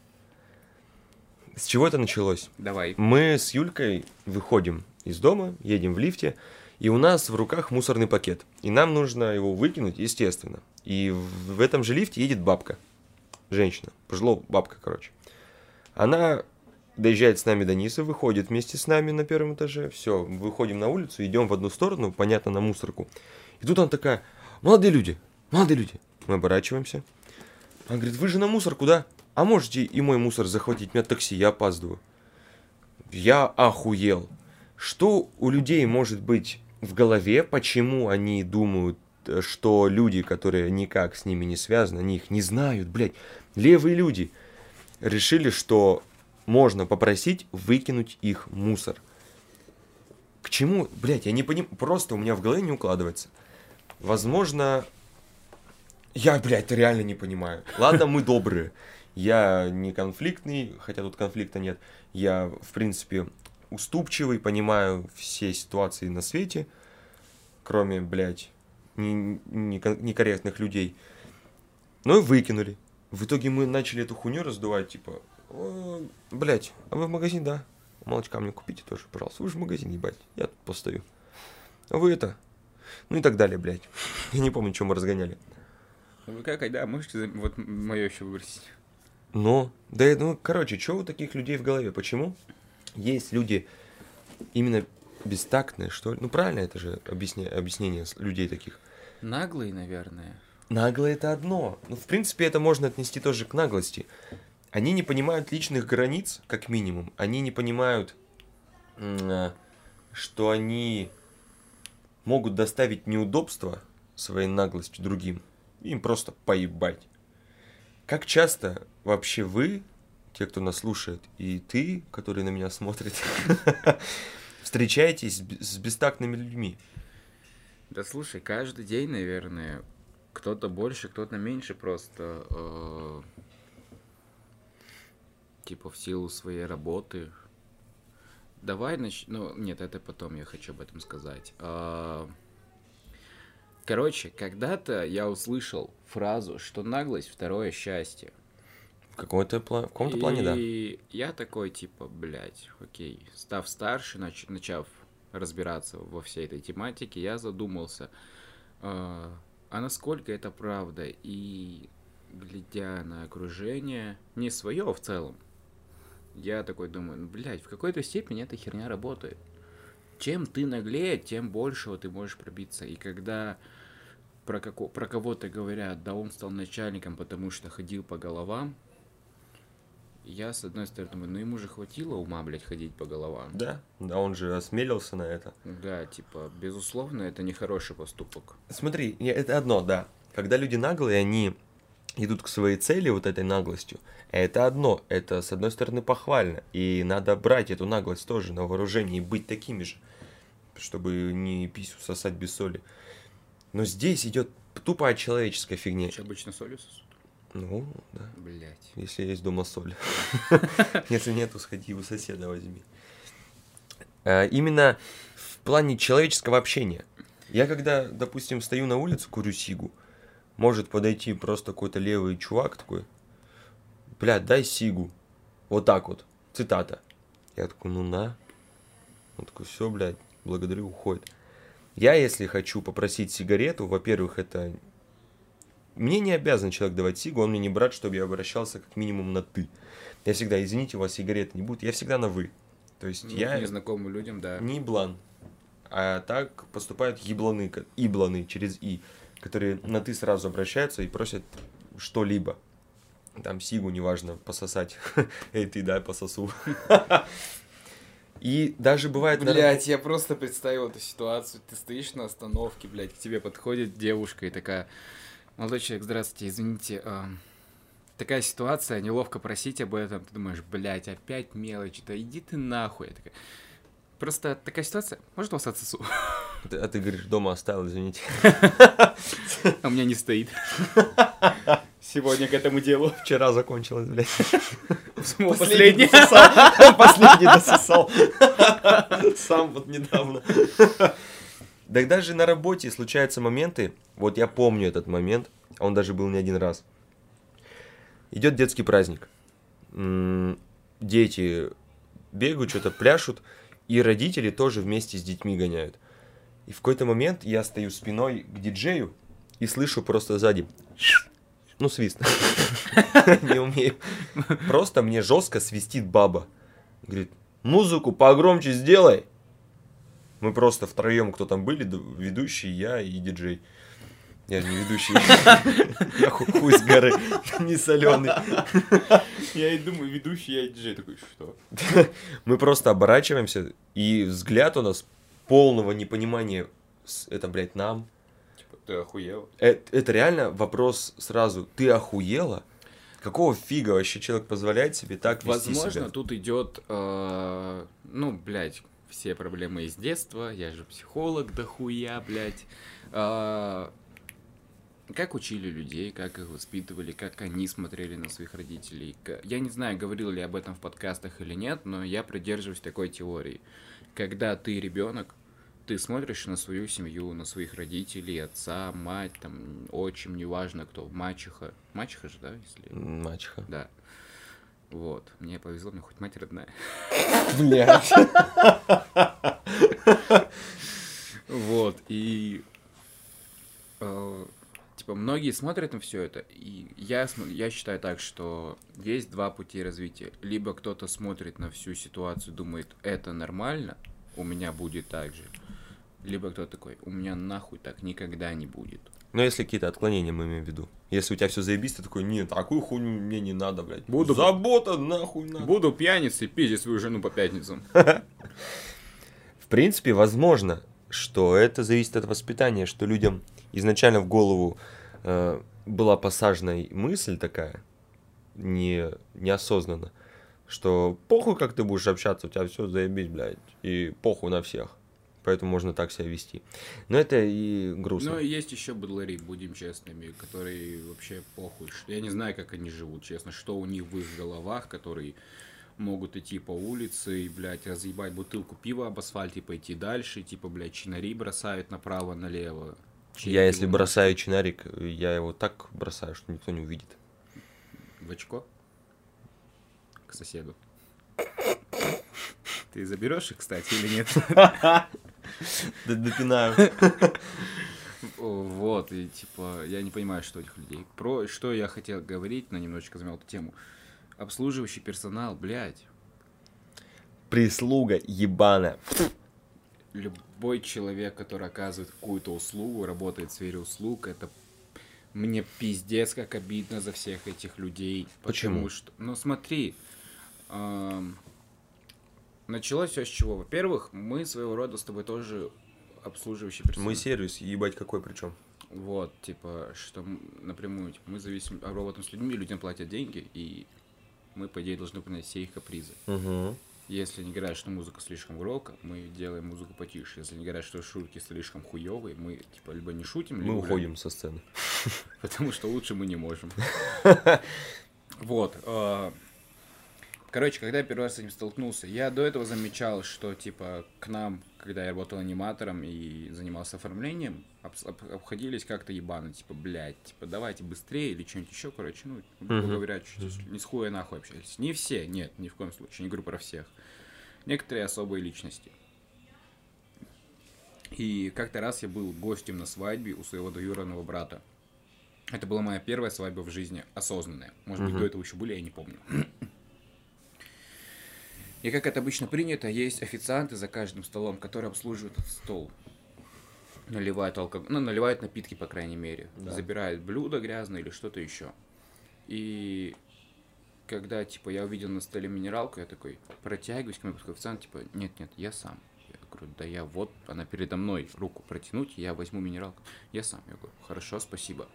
С чего это началось? Давай. Мы с Юлькой выходим из дома, едем в лифте, и у нас в руках мусорный пакет. И нам нужно его выкинуть, естественно. И в этом же лифте едет бабка. Женщина. Пожилая бабка, короче. Она доезжает с нами до Ниса, выходит вместе с нами на первом этаже. Все, выходим на улицу, идем в одну сторону, понятно, на мусорку. И тут она такая, молодые люди, молодые люди. Мы оборачиваемся. Она говорит, вы же на мусорку, да? А можете и мой мусор захватить? Меня такси, я опаздываю. Я охуел. Что у людей может быть в голове, почему они думают, э, что люди, которые никак с ними не связаны, они их не знают, блядь, левые люди, решили, что можно попросить выкинуть их мусор. К чему, блядь, я не понимаю, просто у меня в голове не укладывается. Возможно, я, блядь, реально не понимаю. Ладно, мы добрые. Я не конфликтный, хотя тут конфликта нет. Я, в принципе, уступчивый, понимаю все ситуации на свете, кроме, блядь, не- не- некорректных людей. Ну и выкинули. В итоге мы начали эту хуйню раздувать, типа, «О, блядь, а вы в магазин, да? Молочка мне купите тоже, пожалуйста. Вы же в магазин, ебать, я тут постою. А вы это? Ну и так далее, блядь. Я не помню, что мы разгоняли. Ну Вы как, да, можете вот мое еще выбросить? Но, да, ну, короче, что у таких людей в голове? Почему? Есть люди именно бестактные, что ли? Ну, правильно, это же объясня- объяснение людей таких. Наглый, наверное. Нагло это одно. Ну, в принципе, это можно отнести тоже к наглости. Они не понимают личных границ, как минимум. Они не понимают, а, что они могут доставить неудобства своей наглостью другим. Им просто поебать. Как часто вообще вы, те, кто нас слушает, и ты, который на меня смотрит, встречаетесь с бе- с бестактными людьми? Да слушай, каждый день, наверное, кто-то больше, кто-то меньше просто. э, типа в силу своей работы. Давай нач... Ну, нет, это потом я хочу об этом сказать. А, Короче, когда-то я услышал фразу, что наглость второе счастье. Каком-то, пла- в каком-то плане, да. И я такой, типа, блядь, окей. Став старше, нач- начав разбираться во всей этой тематике, я задумался, а, а насколько это правда? И глядя на окружение, не свое в целом, я такой думаю, ну, блядь, в какой-то степени эта херня работает. Чем ты наглее, тем большего ты можешь пробиться. И когда про, како- про кого-то говорят, да он стал начальником, потому что ходил по головам, я, с одной стороны, думаю, ну ему же хватило ума, блядь, ходить по головам. Да, да, он же осмелился на это. Да, типа, безусловно, это нехороший поступок. Смотри, это одно, да. Когда люди наглые, они идут к своей цели вот этой наглостью. Это одно, это с одной стороны похвально, и надо брать эту наглость тоже на вооружение и быть такими же, чтобы не писю сосать без соли. Но здесь идет тупая человеческая фигня. Че обычно солью сосут? Ну, да, Блять. если есть дома соль. Если нету, сходи у соседа возьми. А, Именно в плане человеческого общения. Я когда, допустим, стою на улице, курю сигу, может подойти просто какой-то левый чувак такой, блядь, дай сигу. Вот так вот. Цитата. Я такой, ну на. Он такой, все, блядь, благодарю, уходит. Я, если хочу попросить сигарету, во-первых, это... Мне не обязан человек давать сигу, он мне не брат, чтобы я обращался как минимум на «ты». Я всегда, извините, у вас сигареты не будет, я всегда на «вы». То есть Ну, я незнакомым людям, да. не еблан. А так поступают ебланы, ибланы через «и», которые на «ты» сразу обращаются и просят что-либо. Там сигу, неважно, пососать. Эй, ты дай пососу. И даже бывает... Блять, я просто представил эту ситуацию. Ты стоишь на остановке, блядь, к тебе подходит девушка и такая, молодой человек, здравствуйте, извините, а, такая ситуация, неловко просить об этом. Ты думаешь, блядь, опять мелочь, да иди ты нахуй. Я такая, Просто такая ситуация, может вас отсосу? Ты- А ты говоришь, дома оставил, извините. А у меня не стоит. Сегодня к этому делу. Вчера закончилось, блядь. Последний. дососал. Последний дососал. Сам вот недавно. Так даже на работе случаются моменты, вот я помню этот момент, а он даже был не один раз. Идет детский праздник. Дети бегают, что-то пляшут, и родители тоже вместе с детьми гоняют. И в какой-то момент я стою спиной к диджею и слышу просто сзади ну, свист. Не умею. Просто мне жестко свистит баба. Говорит, музыку погромче сделай. Мы просто втроем, кто там были, ведущий, я и диджей. Я не ведущий. Я ху- хуй с горы, не соленый. Я и думаю, ведущий, я и диджей такой, что? Мы просто оборачиваемся, и взгляд у нас полного непонимания. Это, блядь, нам. Типа, ты охуел? Это, это реально вопрос сразу. Ты охуела? Какого фига вообще человек позволяет себе так вести Возможно, себя? тут идет, э, ну, блядь, все проблемы из детства. Я же психолог, да хуя, блядь. А, как учили людей, как их воспитывали, как они смотрели на своих родителей. Я не знаю, говорил ли об этом в подкастах или нет, но я придерживаюсь такой теории. Когда ты ребенок, ты смотришь на свою семью, на своих родителей, отца, мать, там, отчим, неважно кто, мачеха. Мачеха же, да, если... Мачеха. Да. Вот. Мне повезло, мне хоть мать родная. Блядь. Вот. И э, типа многие смотрят на все это, и я, я считаю так, что есть два пути развития. Либо кто-то смотрит на всю ситуацию, думает, это нормально, у меня будет так же. Либо кто такой, у меня нахуй так никогда не будет. Но если какие-то отклонения мы имеем в виду. Если у тебя все заебись, ты такой, нет, такую хуйню мне не надо, блядь. Буду- Забота нахуй надо. Буду пьяницей, пиздить свою жену по пятницам. В принципе, возможно, что это зависит от воспитания, что людям изначально в голову э, была посажена мысль такая, не, неосознанно, что похуй, как ты будешь общаться, у тебя все заебись, блядь, и похуй на всех. Поэтому можно так себя вести. Но это и грустно. Но есть еще быдлари, будем честными, которые вообще похуй. Я не знаю, как они живут, честно, что у них в их головах, которые могут идти по улице и, блядь, разъебать бутылку пива об асфальт и пойти дальше, типа, блядь, чинари бросают направо-налево. Я если бросаю чинарик, я его так бросаю, что никто не увидит. В очко? К соседу. Ты заберешь их, кстати, или нет? Допинаю. Вот, и типа, я не понимаю, что этих людей. Про что я хотел говорить, но немножечко замел эту тему. Обслуживающий персонал, блядь. Прислуга ебаная. Любой человек, который оказывает какую-то услугу, работает в сфере услуг, это мне пиздец как обидно за всех этих людей. Почему? Потому что, ну смотри, эм, началось все с чего? Во-первых, мы своего рода с тобой тоже обслуживающий персонал. Мы сервис, ебать какой причем. Вот, типа, что напрямую, типа, мы зависим, а работаем с людьми, людям платят деньги, и мы, по идее, должны понять все их капризы. Угу. Если они говорят, что музыка слишком громко, мы делаем музыку потише. Если они говорят, что шутки слишком хуевые, мы, типа, либо не шутим, либо... Мы уходим со сцены. Потому что лучше мы не можем. Вот. Короче, когда я первый раз с этим столкнулся, я до этого замечал, что, типа, к нам, когда я работал аниматором и занимался оформлением, обс- об- обходились как-то ебано, типа, блядь, типа, давайте быстрее или что-нибудь еще, короче, ну, грубо Мгм. говоря, чуть-чуть, не с хуя нахуй общались. Не все, нет, ни в коем случае, не говорю про всех. Некоторые особые личности. И как-то раз я был гостем на свадьбе у своего двоюродного брата. Это была моя первая свадьба в жизни, осознанная. Может быть, Мгм. до этого еще были, я не помню. И как это обычно принято, есть официанты за каждым столом, которые обслуживают этот стол. Наливают алкоголь, ну, наливают напитки, по крайней мере. Да. Забирают блюдо грязное или что-то еще. И когда, типа, я увидел на столе минералку, я такой протягиваюсь к моему официанту, типа, нет-нет, я сам. Я говорю, да я вот, она передо мной, руку протянуть, я возьму минералку. Я сам. Я говорю, хорошо, спасибо.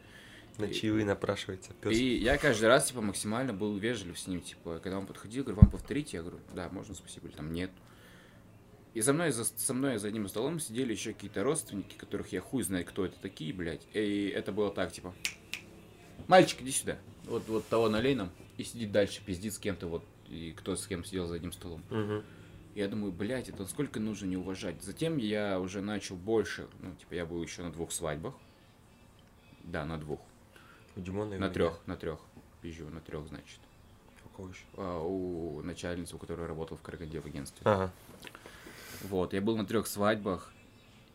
На чаевые напрашивается пес. И я каждый раз, типа, максимально был вежлив с ним, типа, когда он подходил, говорю, вам повторите? Я говорю, да, можно, спасибо, или там нет. И за мной, за, со мной за одним столом сидели еще какие-то родственники, которых я хуй знает, кто это такие, блядь. И это было так, типа, мальчик, иди сюда. Вот, вот того налей нам. И сидит дальше, пиздит с кем-то, вот, и кто с кем сидел за одним столом. Мгм. Я думаю, блядь, это насколько нужно не уважать. Затем я уже начал больше, ну, типа, я был еще на двух свадьбах. Да, на двух. У Димона и На у трех, на трех. Пизжу, на трех, значит. меня. У кого еще? А, у начальницы, у которой работал в Караганде в агентстве. Ага. Вот, я был на трех свадьбах,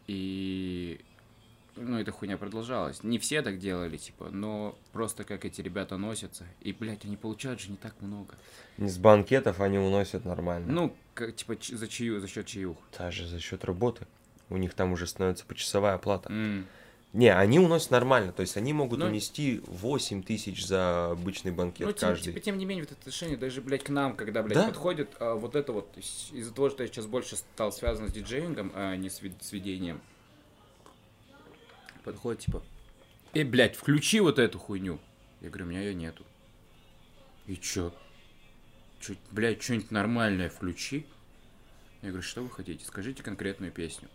и ну, эта хуйня продолжалась. Не все так делали, типа, но просто как эти ребята носятся. И, блядь, они получают же не так много. Не с банкетов они уносят нормально. Ну, как, типа, ч- за чаю, за счет чаюх. Даже за счет работы. У них там уже становится почасовая оплата. М. Не, они уносят нормально. То есть они могут Ну- унести 8 тысяч за обычный банкет Ну, тем, каждый. типа, тем не менее, вот это отношение, даже, блядь, к нам, когда, блядь, Да. подходит, а, вот это вот, из-за того, что я сейчас больше стал связан с диджеингом, а не с, вид- с ведением, подходит, типа, эй, блядь, включи вот эту хуйню. Я говорю, у меня ее нету. И чё? Чё, блядь, что-нибудь нормальное включи. Я говорю, что вы хотите? Скажите конкретную песню.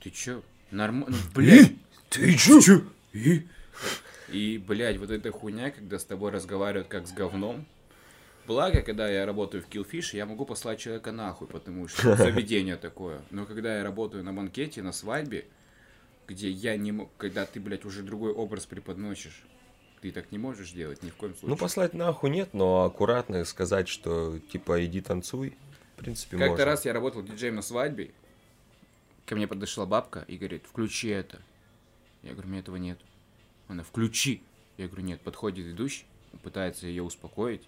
Ты чё? Нормально, блядь. Ты чё? И? И, блядь, вот эта хуйня, когда с тобой разговаривают как с говном. Благо, когда я работаю в Killfish, я могу послать человека нахуй, потому что заведение такое. Но когда я работаю на банкете, на свадьбе, где я не мог, когда ты, блядь, уже другой образ преподносишь, ты так не можешь делать ни в коем случае. Ну, послать нахуй нет, но аккуратно сказать, что типа иди танцуй. В принципе, Как-то раз я работал диджеем на свадьбе, ко мне подошла бабка и говорит, включи это. Я говорю, у меня этого нет. Она, включи. Я говорю, нет, подходит ведущий, пытается ее успокоить.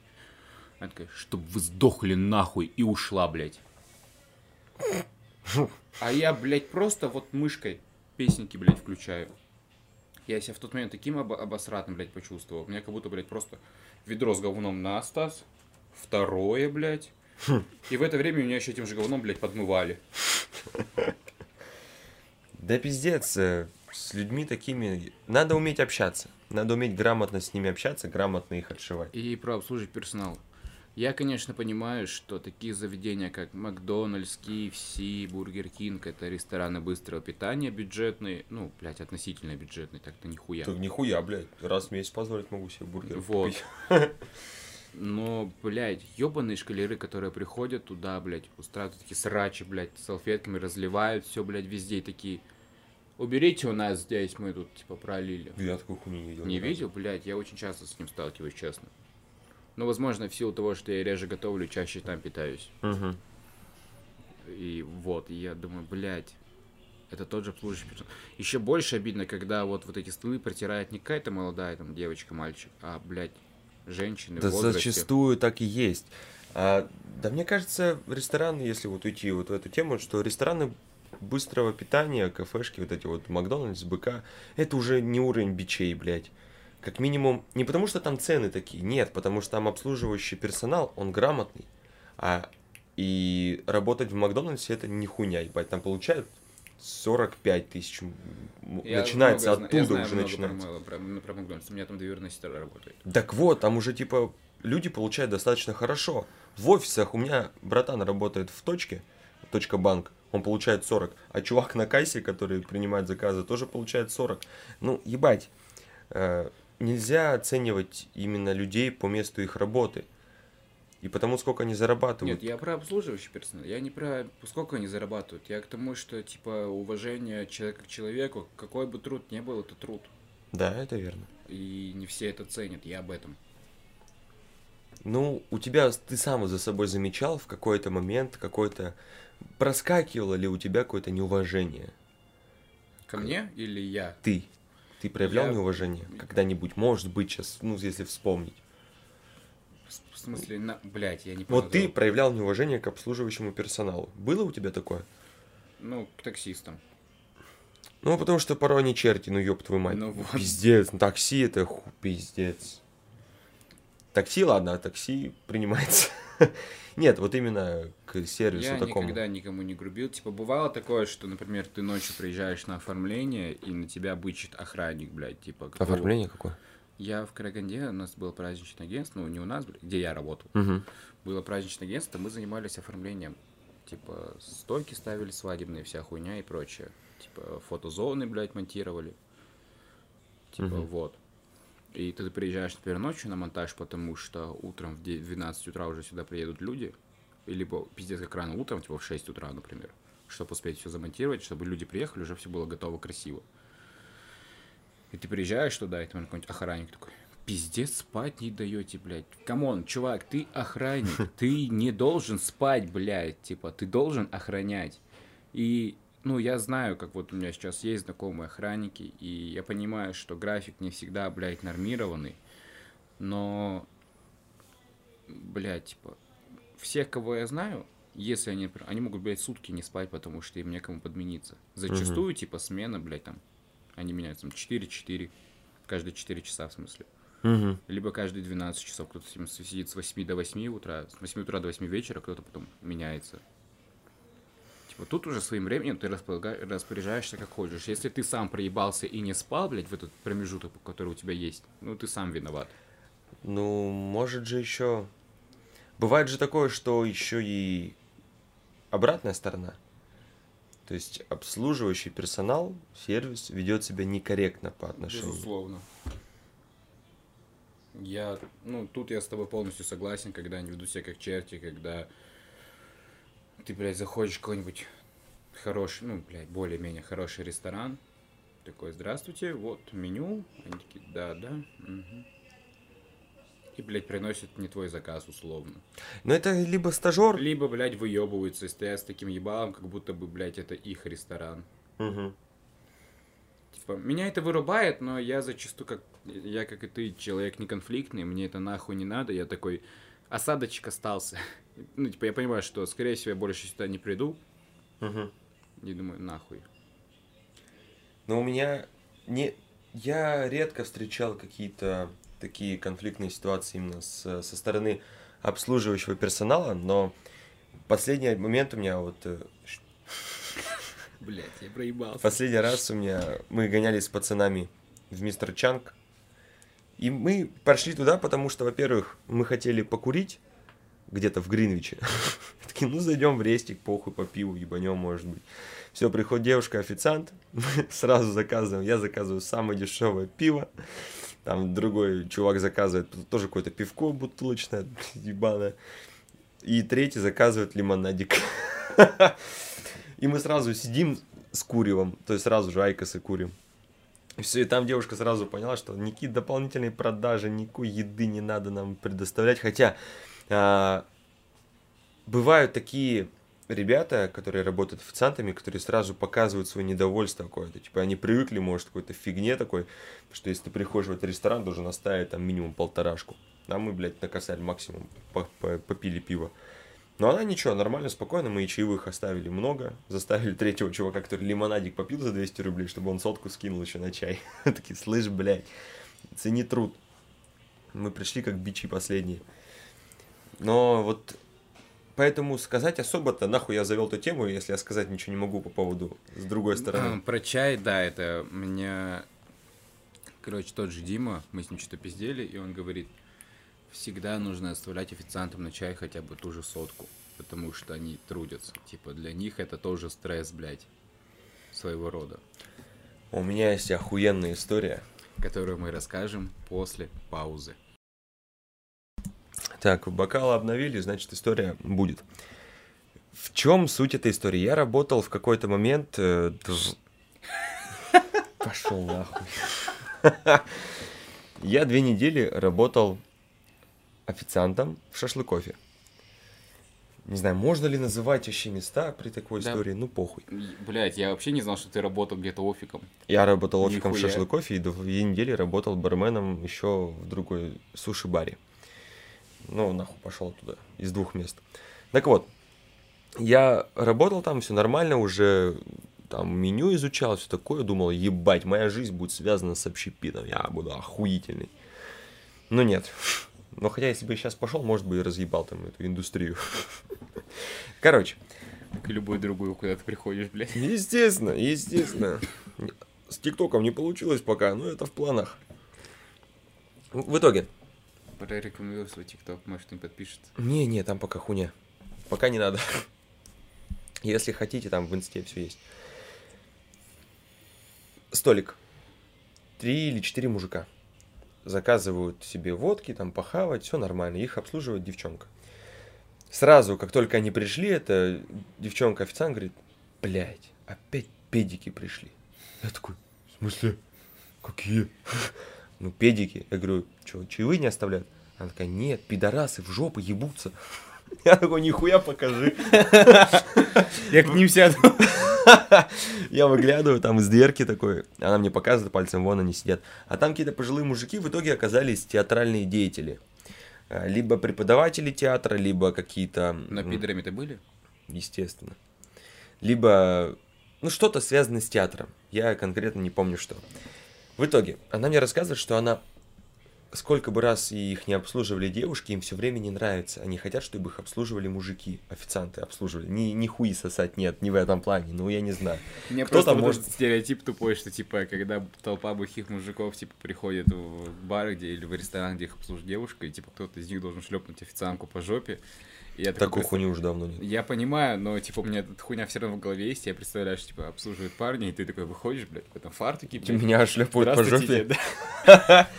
Она такая, чтоб вы сдохли нахуй, и ушла, блядь. А я, блядь, просто вот мышкой песенки, блядь, включаю. Я себя в тот момент таким обо- обосратным, блядь, почувствовал. У меня как будто, блядь, просто ведро с говном на Стас, второе, блядь. И в это время меня еще этим же говном, блядь, подмывали. Да пиздец, э, с людьми такими... Надо уметь общаться. Надо уметь грамотно с ними общаться, грамотно их отшивать. И про обслуживать персонал. Я, конечно, понимаю, что такие заведения, как Макдональдс, KFC, Бургер Кинг, это рестораны быстрого питания бюджетные, ну, блядь, относительно бюджетные, так-то нихуя. Так нихуя, блядь. Раз в месяц позволить могу себе бургер Вот. купить. Но, блядь, ебаные шкалеры, которые приходят туда, блядь, устраивают такие срачи, блядь, салфетками разливают все, блядь, везде и такие. Уберите у нас здесь, мы тут, типа, пролили. Я такой хуйни не видел. Не видел, блядь, я очень часто с ним сталкиваюсь, честно. Ну, возможно, в силу того, что я реже готовлю, чаще там питаюсь. Мгм. И вот, и я думаю, блядь, это тот же обслуживающий персонал. Еще больше обидно, когда вот, вот эти столы протирает не какая-то молодая там девочка, мальчик, а, блядь, женщины Да зачастую так и есть. А, да мне кажется, рестораны, если вот уйти вот в эту тему, что рестораны быстрого питания, кафешки, вот эти вот Макдональдс, БК, это уже не уровень бичей, блядь. Как минимум, не потому что там цены такие, нет, потому что там обслуживающий персонал, он грамотный. А и работать в Макдональдсе это не хуйня, ебать, там получают 45 тысяч. Я начинается много зна- я оттуда знаю уже много начинается. Про, про, ну, про Макдональдс. У меня там двоюродная сестра работает. Так вот, там уже типа люди получают достаточно хорошо. В офисах у меня братан работает в точке, точка банк, он получает 40, а чувак на кассе, который принимает заказы, тоже получает 40. Ну, ебать, э, нельзя оценивать именно людей по месту их работы. И потому, сколько они зарабатывают. Нет, я про обслуживающий персонал. Я не про сколько они зарабатывают. Я к тому, что типа уважение человека к человеку, какой бы труд ни был, это труд. Да, это верно. И не все это ценят. Я об этом. Ну, у тебя, ты сам за собой замечал в какой-то момент, какой-то... Проскакивало ли у тебя какое-то неуважение? Ко мне или я? Ты. Ты проявлял Я- неуважение когда-нибудь? Может быть, сейчас, ну, если вспомнить. В смысле, на... блядь, я не Вот ты понял. проявлял неуважение к обслуживающему персоналу. Было у тебя такое? Ну, к таксистам. Ну, потому что порой они черти, ну, ёб твою мать. Ну вот. Пиздец, ну, такси это ху, пиздец. Такси, ладно, а такси принимается. Нет, вот именно к сервису Я такому. никогда никому не грубил. Типа, бывало такое, что, например, ты ночью приезжаешь на оформление, и на тебя бычит охранник, блядь, типа... какого- Оформление какое? Я в Караганде, у нас было праздничное агентство, ну, не у нас, где я работал. Угу. Было праздничное агентство, мы занимались оформлением. Типа, стойки ставили свадебные, вся хуйня и прочее. Типа, фотозоны, блядь, монтировали. Типа, Мгм. вот. И ты приезжаешь, например, ночью на монтаж, потому что утром в де- в 12 утра уже сюда приедут люди. Либо пиздец как рано утром, типа в 6 утра, например. Чтобы успеть все замонтировать, чтобы люди приехали, уже все было готово красиво. И ты приезжаешь туда, и там какой-нибудь охранник такой, пиздец, спать не даете, блядь. Come on, чувак, ты охранник, ты не должен спать, блядь, типа, ты должен охранять. И, ну, я знаю, как вот у меня сейчас есть знакомые охранники, и я понимаю, что график не всегда, блядь, нормированный, но, блядь, типа, всех, кого я знаю, если они, они могут, блядь, сутки не спать, потому что им некому подмениться. Зачастую, типа, смена, блядь, там, они меняются там 4-4, каждые 4 часа, в смысле. Угу. Либо каждые 12 часов. Кто-то с- сидит с 8 до 8 утра, с 8 утра до 8 вечера, кто-то потом меняется. Типа тут уже своим временем ты распоряжаешься как хочешь. Если ты сам проебался и не спал, блядь, в этот промежуток, который у тебя есть, ну ты сам виноват. Ну, может же еще... Бывает же такое, что еще и обратная сторона. То есть обслуживающий персонал, сервис ведет себя некорректно по отношению. Безусловно. Я, ну, тут я с тобой полностью согласен, когда они ведут себя как черти, когда ты, блядь, заходишь в какой-нибудь хороший, ну, блядь, более-менее хороший ресторан, такой, здравствуйте, вот меню, они такие, да, да, мгм». и, блядь, приносят не твой заказ, условно. Но это либо стажер, Либо, блядь, выебываются и стоят с таким ебалом, как будто бы, блядь, это их ресторан. Мгм. Типа, меня это вырубает, но я зачастую, как я, как и ты, человек не конфликтный, мне это нахуй не надо, я такой, осадочек остался. Ну, типа, я понимаю, что, скорее всего, я больше сюда не приду, Мгм. и думаю, нахуй. Но у меня не... Я редко встречал какие-то такие конфликтные ситуации именно с- со стороны обслуживающего персонала, но последний момент у меня вот... э, Блять, я проебался. Последний раз у меня... Мы гонялись с пацанами в Мистер Чанг, и мы пошли туда, потому что, во-первых, мы хотели покурить где-то в Гринвиче. Такие, ну, зайдем в рестик, похуй, по пиву, ебанем, может быть. Все, приходит девушка-официант, сразу заказываем, я заказываю самое дешевое пиво, там другой чувак заказывает тоже какое-то пивко бутылочное, ебаное, и третий заказывает лимонадик. И мы сразу сидим, с куревом, то есть сразу же айкосы курим. Все, и там девушка сразу поняла, что никакие дополнительные продажи, никакой еды не надо нам предоставлять. Хотя а, бывают такие ребята, которые работают официантами, которые сразу показывают свое недовольство какое-то. Типа они привыкли, может, к какой-то фигне такой, что если ты приходишь в этот ресторан, должен оставить там минимум полторашку. А мы, блядь, накосали максимум, попили пиво. Но она ничего, нормально, спокойно, мы и чаевых оставили много. Заставили третьего чувака, который лимонадик попил за 200 рублей, чтобы он сотку скинул еще на чай. Такие, слышь, блядь, цени труд. Мы пришли как бичи последние. Но вот поэтому сказать особо-то нахуй я завел эту тему, если я сказать ничего не могу по поводу с другой стороны. Про чай, да, это меня... Короче, тот же Дима, мы с ним что-то пиздели, и он говорит, всегда нужно оставлять официантам на чай хотя бы ту же сотку, потому что они трудятся. Типа для них это тоже стресс, блядь, своего рода. У меня есть охуенная история. Которую мы расскажем после паузы. Так, бокалы обновили, значит, история будет. В чем суть этой истории? Я работал в какой-то момент... Э, Пошел нахуй. Я две недели работал официантом в шашлыкофе. Не знаю, можно ли называть вообще места при такой да. истории, ну похуй. Блять, я вообще не знал, что ты работал где-то офиком. Я работал офиком Нихуя. в шашлыкофе и две недели работал барменом еще в другой суши-баре. Ну, нахуй пошел туда, из двух мест. Так вот, я работал там, все нормально, уже там меню изучал, все такое, думал, ебать, моя жизнь будет связана с общепитом, я буду охуительный. Но нет, но хотя, если бы я сейчас пошел, может быть, разъебал там эту индустрию. Короче. Как и любую другую, куда ты приходишь, блядь. Естественно, естественно. С ТикТоком не получилось пока, но это в планах. В итоге. Прорекомендую свой ТикТок, может, не подпишет. Не-не, там пока хуйня. Пока не надо. Если хотите, там в инсте все есть. Столик. Три или четыре мужика заказывают себе водки, там похавать, все нормально, их обслуживает девчонка. Сразу, как только они пришли, эта девчонка-официант говорит, блядь, опять педики пришли. Я такой, в смысле, какие? Ну, педики. Я говорю, что, чаевые не оставляют? Она такая, нет, пидорасы в жопу ебутся. Я такой, нихуя покажи. Я к ним сяду. Я выглядываю там из дверки такой, она мне показывает пальцем, вон они сидят. А там какие-то пожилые мужики в итоге оказались театральные деятели. А, либо преподаватели театра, либо какие-то... На пидорами ты были? Естественно. Либо, ну, что-то связанное с театром. Я конкретно не помню, что. В итоге, она мне рассказывает, что она сколько бы раз их не обслуживали девушки, им все время не нравится. Они хотят, чтобы их обслуживали мужики, официанты обслуживали. Ни, ни хуи сосать нет, не в этом плане, ну я не знаю. Мне Кто просто может... стереотип тупой, что типа, когда толпа бухих мужиков типа приходит в бар, где или в ресторан, где их обслуживает девушка, и типа кто-то из них должен шлепнуть официантку по жопе. Я такой хуйни уже давно нет. Я понимаю, но, типа, у меня эта хуйня все равно в голове есть, я представляю, что, типа, обслуживают парни, и ты такой выходишь, блядь, в этом фартуке, блядь. Меня шлепают по жопе. Да.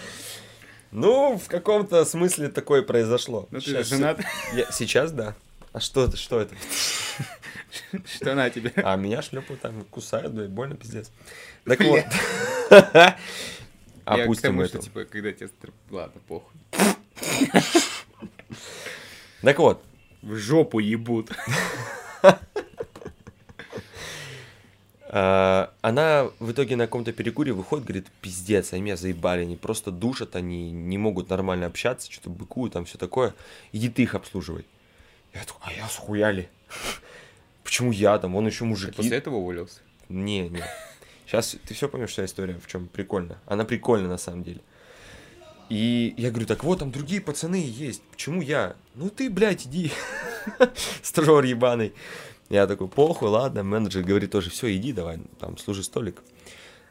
Ну, в каком-то смысле такое произошло. Ну, ты женат? Я... Сейчас, да. А что это, что это? Что на тебе? А меня шлепают там, кусают, да, больно пиздец. Так вот. Опустим это. типа, когда тебе... Ладно, похуй. Так вот. В жопу ебут. А, она в итоге на каком-то перекуре выходит, говорит, пиздец, они меня заебали, они просто душат, они не могут нормально общаться, что-то быкуют, там все такое. Иди ты их обслуживай. Я такой, а я схуяли. Почему я там? Он еще мужики. Ты после этого уволился? Не, не. Сейчас ты все поймешь, что история в чем прикольно. Она прикольная на самом деле. И я говорю, так вот, там другие пацаны есть. Почему я? Ну ты, блядь, иди. Стажер ебаный. Я такой, похуй, ладно, менеджер говорит тоже, все, иди, давай, там, служи столик.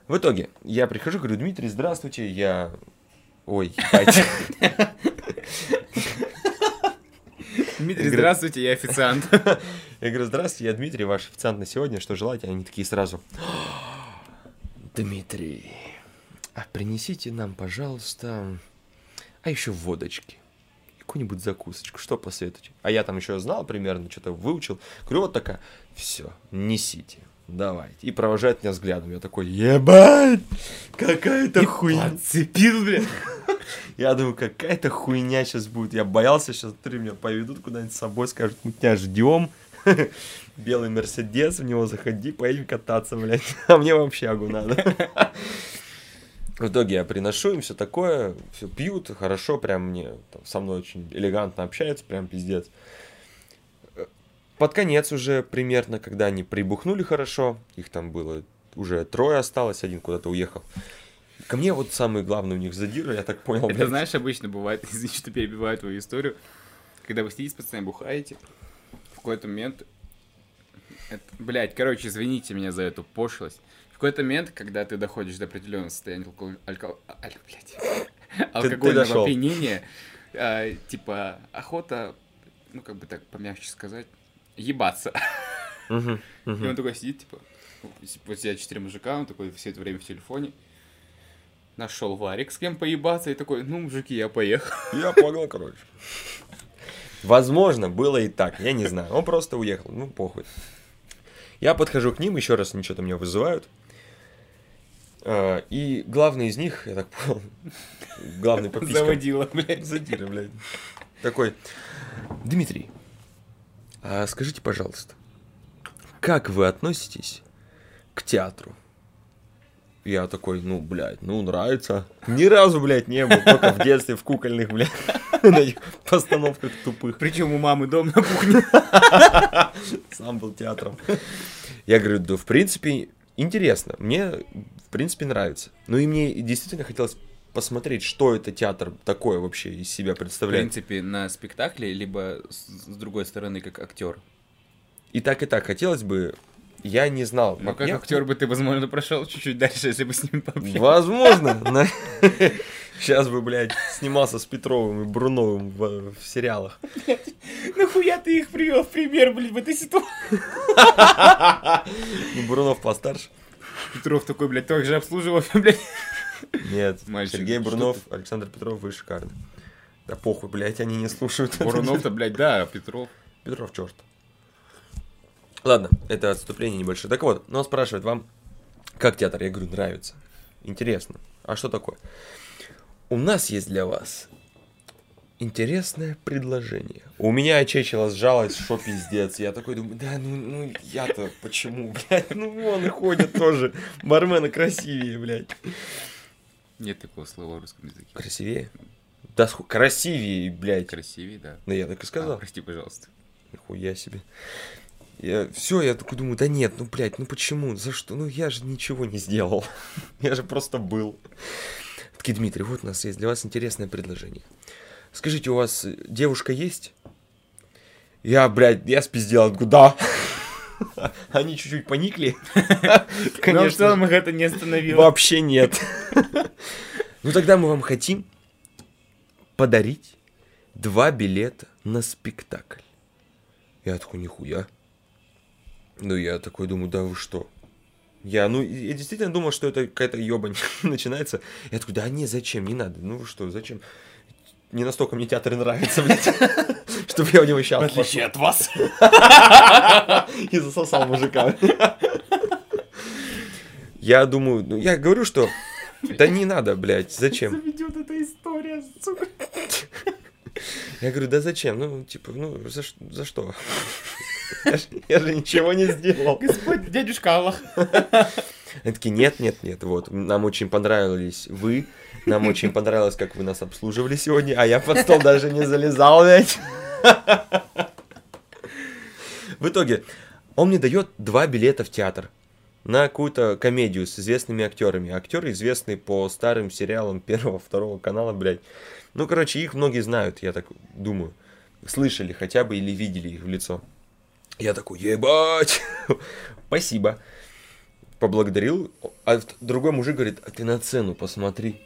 В итоге, я прихожу, говорю, Дмитрий, здравствуйте, я... Ой, Дмитрий, здравствуйте, я официант. Я говорю, здравствуйте, я Дмитрий, ваш официант на сегодня, что желаете? Они такие сразу, Дмитрий, а принесите нам, пожалуйста, а еще водочки какую-нибудь закусочку, что посоветуете? А я там еще знал примерно, что-то выучил. Говорю, вот такая, все, несите. давайте. И провожает меня взглядом. Я такой, ебать, какая-то хуйня. подцепил, бля. Я думаю, какая-то хуйня сейчас будет. Я боялся, сейчас три меня поведут куда-нибудь с собой, скажут, мы тебя ждем. Белый Мерседес, в него заходи, поедем кататься, блядь. А мне в общагу надо. В итоге я приношу им все такое, все пьют, хорошо, прям мне там, со мной очень элегантно общаются, прям пиздец. Под конец уже примерно, когда они прибухнули хорошо, их там было уже трое осталось, один куда-то уехал. Ко мне вот самый главный у них задира, я так понял, Это, блядь. знаешь, обычно бывает, извини, что перебиваю твою историю, когда вы сидите с пацанами, бухаете, в какой-то момент... Это, блядь, короче, извините меня за эту пошлость. Какой-то момент, когда ты доходишь до определенного состояния алко- а- аль- блядь, алкогольного опьянения, а, типа, охота, ну, как бы так помягче сказать, ебаться. Мгм, И мгм. он такой сидит, типа, вот сидят четыре мужика, он такой все это время в телефоне. Нашел Варик, с кем поебаться, и такой, ну, мужики, я поехал. Я погнал, короче. Возможно, было и так, я не знаю. Он просто уехал, ну похуй. Я подхожу к ним, еще раз они что-то меня вызывают. А, И главный из них, я так понял, главный по писькам. Заводила, блядь. Задира, блядь. Такой, Дмитрий, а скажите, пожалуйста, как вы относитесь к театру? Я такой, ну, блядь, ну, нравится. Ни разу, блядь, не был, только в детстве в кукольных, блядь, на этих постановках тупых. Причем у мамы дом на кухне. Сам был театром. Я говорю, да, в принципе, интересно. Мне, в принципе, нравится. Ну, и мне действительно хотелось посмотреть, что это театр такое вообще из себя В представляет. принципе, на спектакле, либо с другой стороны, как актер. И так, и так хотелось бы. Я не знал. Ну, как Я- актер бы ты, возможно, прошел чуть-чуть дальше, если бы с ними пообщался. Возможно. Сейчас бы, блядь, снимался с Петровым и Бруновым в, в сериалах. Нахуя ты их привел в пример, блядь, в этой ситуации? Ну, Брунов постарше. Петров такой, блядь, так же обслуживал, блядь. Нет, Мальчик, Сергей Брунов, Александр Петров, вы шикарны. Да похуй, блядь, они не слушают. это. Бурунов-то, блядь, да, а Петров. Петров, черт. Ладно, это отступление небольшое. Так вот, но спрашивает вам, как театр? Я говорю, нравится. Интересно. А что такое? У нас есть для вас интересное предложение. У меня чечела сжалась, что пиздец. Я такой думаю, да ну, ну я-то почему, блядь? Ну вон и ходят тоже. Бармены красивее, блядь. Нет такого слова в русском языке. Красивее? Да красивее, блядь. Красивее, да. Ну я так и А, сказал. прости, пожалуйста. Нихуя себе. Я, все, я такой думаю, да нет, ну, блядь, ну почему, за что? Ну, я же ничего не сделал. я же просто был. Такие, Дмитрий, вот у нас есть для вас интересное предложение. Скажите, у вас девушка есть? Я, блядь, я спиздел, да. Они чуть-чуть поникли. Но в Конечно, целом их это не остановило. вообще нет. Ну, тогда мы вам хотим подарить два билета на спектакль. Я такой, нихуя. Ну, я такой думаю, да вы что? Я, ну, я действительно думал, что это какая-то ебань начинается. Я такой, да не, зачем, не надо. Ну что, зачем? Не настолько мне театр нравится, блядь, чтобы я в него сейчас В отличие от вас. и засосал мужика. Я думаю, ну, я говорю, что да не надо, блядь, зачем? Заведет эта история, сука. Я говорю, да зачем? Ну, типа, ну, за, за что? Я же ничего не сделал. Господь, дядюшка Аллах. Они такие, нет, нет, нет, вот, нам очень понравились вы, нам очень понравилось, как вы нас обслуживали сегодня, а я под стол даже не залезал, блядь. В итоге, он мне дает два билета в театр на какую-то комедию с известными актерами. Актеры известные по старым сериалам первого, второго канала, блядь. Ну, короче, их многие знают, я так думаю. Слышали хотя бы или видели их в лицо. Я такой, ебать, спасибо. Поблагодарил, а другой мужик говорит, а ты на цену посмотри.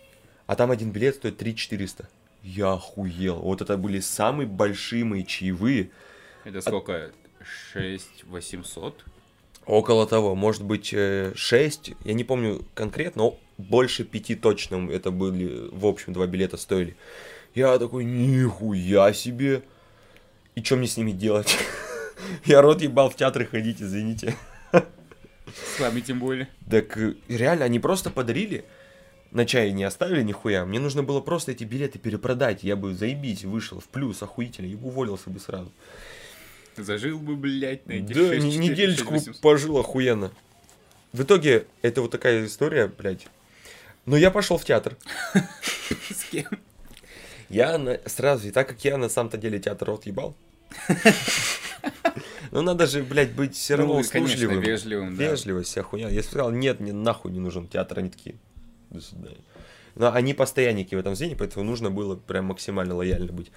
А там один билет стоит 3 400. Я охуел. Вот это были самые большие мои чаевые. Это сколько? 6 800? Около того, может быть, 6, я не помню конкретно, но больше пяти точно это были, в общем, два билета стоили. Я такой, нихуя себе. И что мне с ними делать? Я рот ебал в театры ходить, извините. С вами тем более. Так э, реально, они просто подарили, на чай не оставили нихуя. Мне нужно было просто эти билеты перепродать. Я бы заебись вышел в плюс охуительно и уволился бы сразу. Зажил бы, блядь, на эти Да, 6, не- 4, недельку 6, 800. пожил охуенно. В итоге, это вот такая история, блядь. Но я пошел в театр. С кем? Я на- сразу, и так как я на самом-то деле театр рот ебал. Ну надо же, блядь, быть все равно Ну, услужливым. вежливым, да. Вежливость, хуйня. Я сказал, нет, мне нахуй не нужен театр, они такие, до свидания. Но они постоянники в этом здании, поэтому нужно было прям максимально лояльно быть.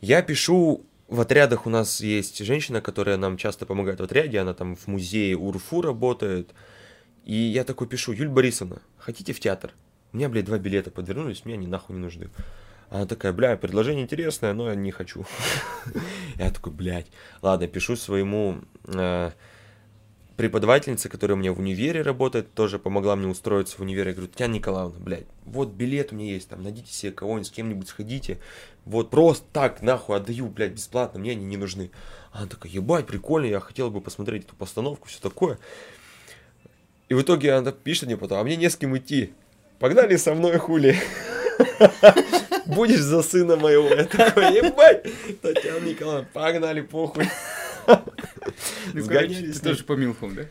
Я пишу, в отрядах у нас есть женщина, которая нам часто помогает в отряде, она там в музее УРФУ работает. И я такой пишу, Юль Борисовна, хотите в театр? У меня, блядь, два билета подвернулись, мне они нахуй не нужны. Она такая, бля, предложение интересное, но я не хочу. Я такой, блядь. Ладно, пишу своему э, преподавательнице, которая у меня в универе работает, тоже помогла мне устроиться в универ. Я говорю, Татьяна Николаевна, блядь, вот билет у меня есть, там, найдите себе кого-нибудь, с кем-нибудь сходите. Вот просто так, нахуй, отдаю, блядь, бесплатно, мне они не нужны. Она такая, ебать, прикольно, я хотела бы посмотреть эту постановку, все такое. И в итоге она пишет мне потом, а мне не с кем идти. Погнали со мной, хули. Будешь за сына моего. Я такой, ебать, Татьяна Николаевна, погнали, похуй. Ну, короче, ты тоже по Милхам, да?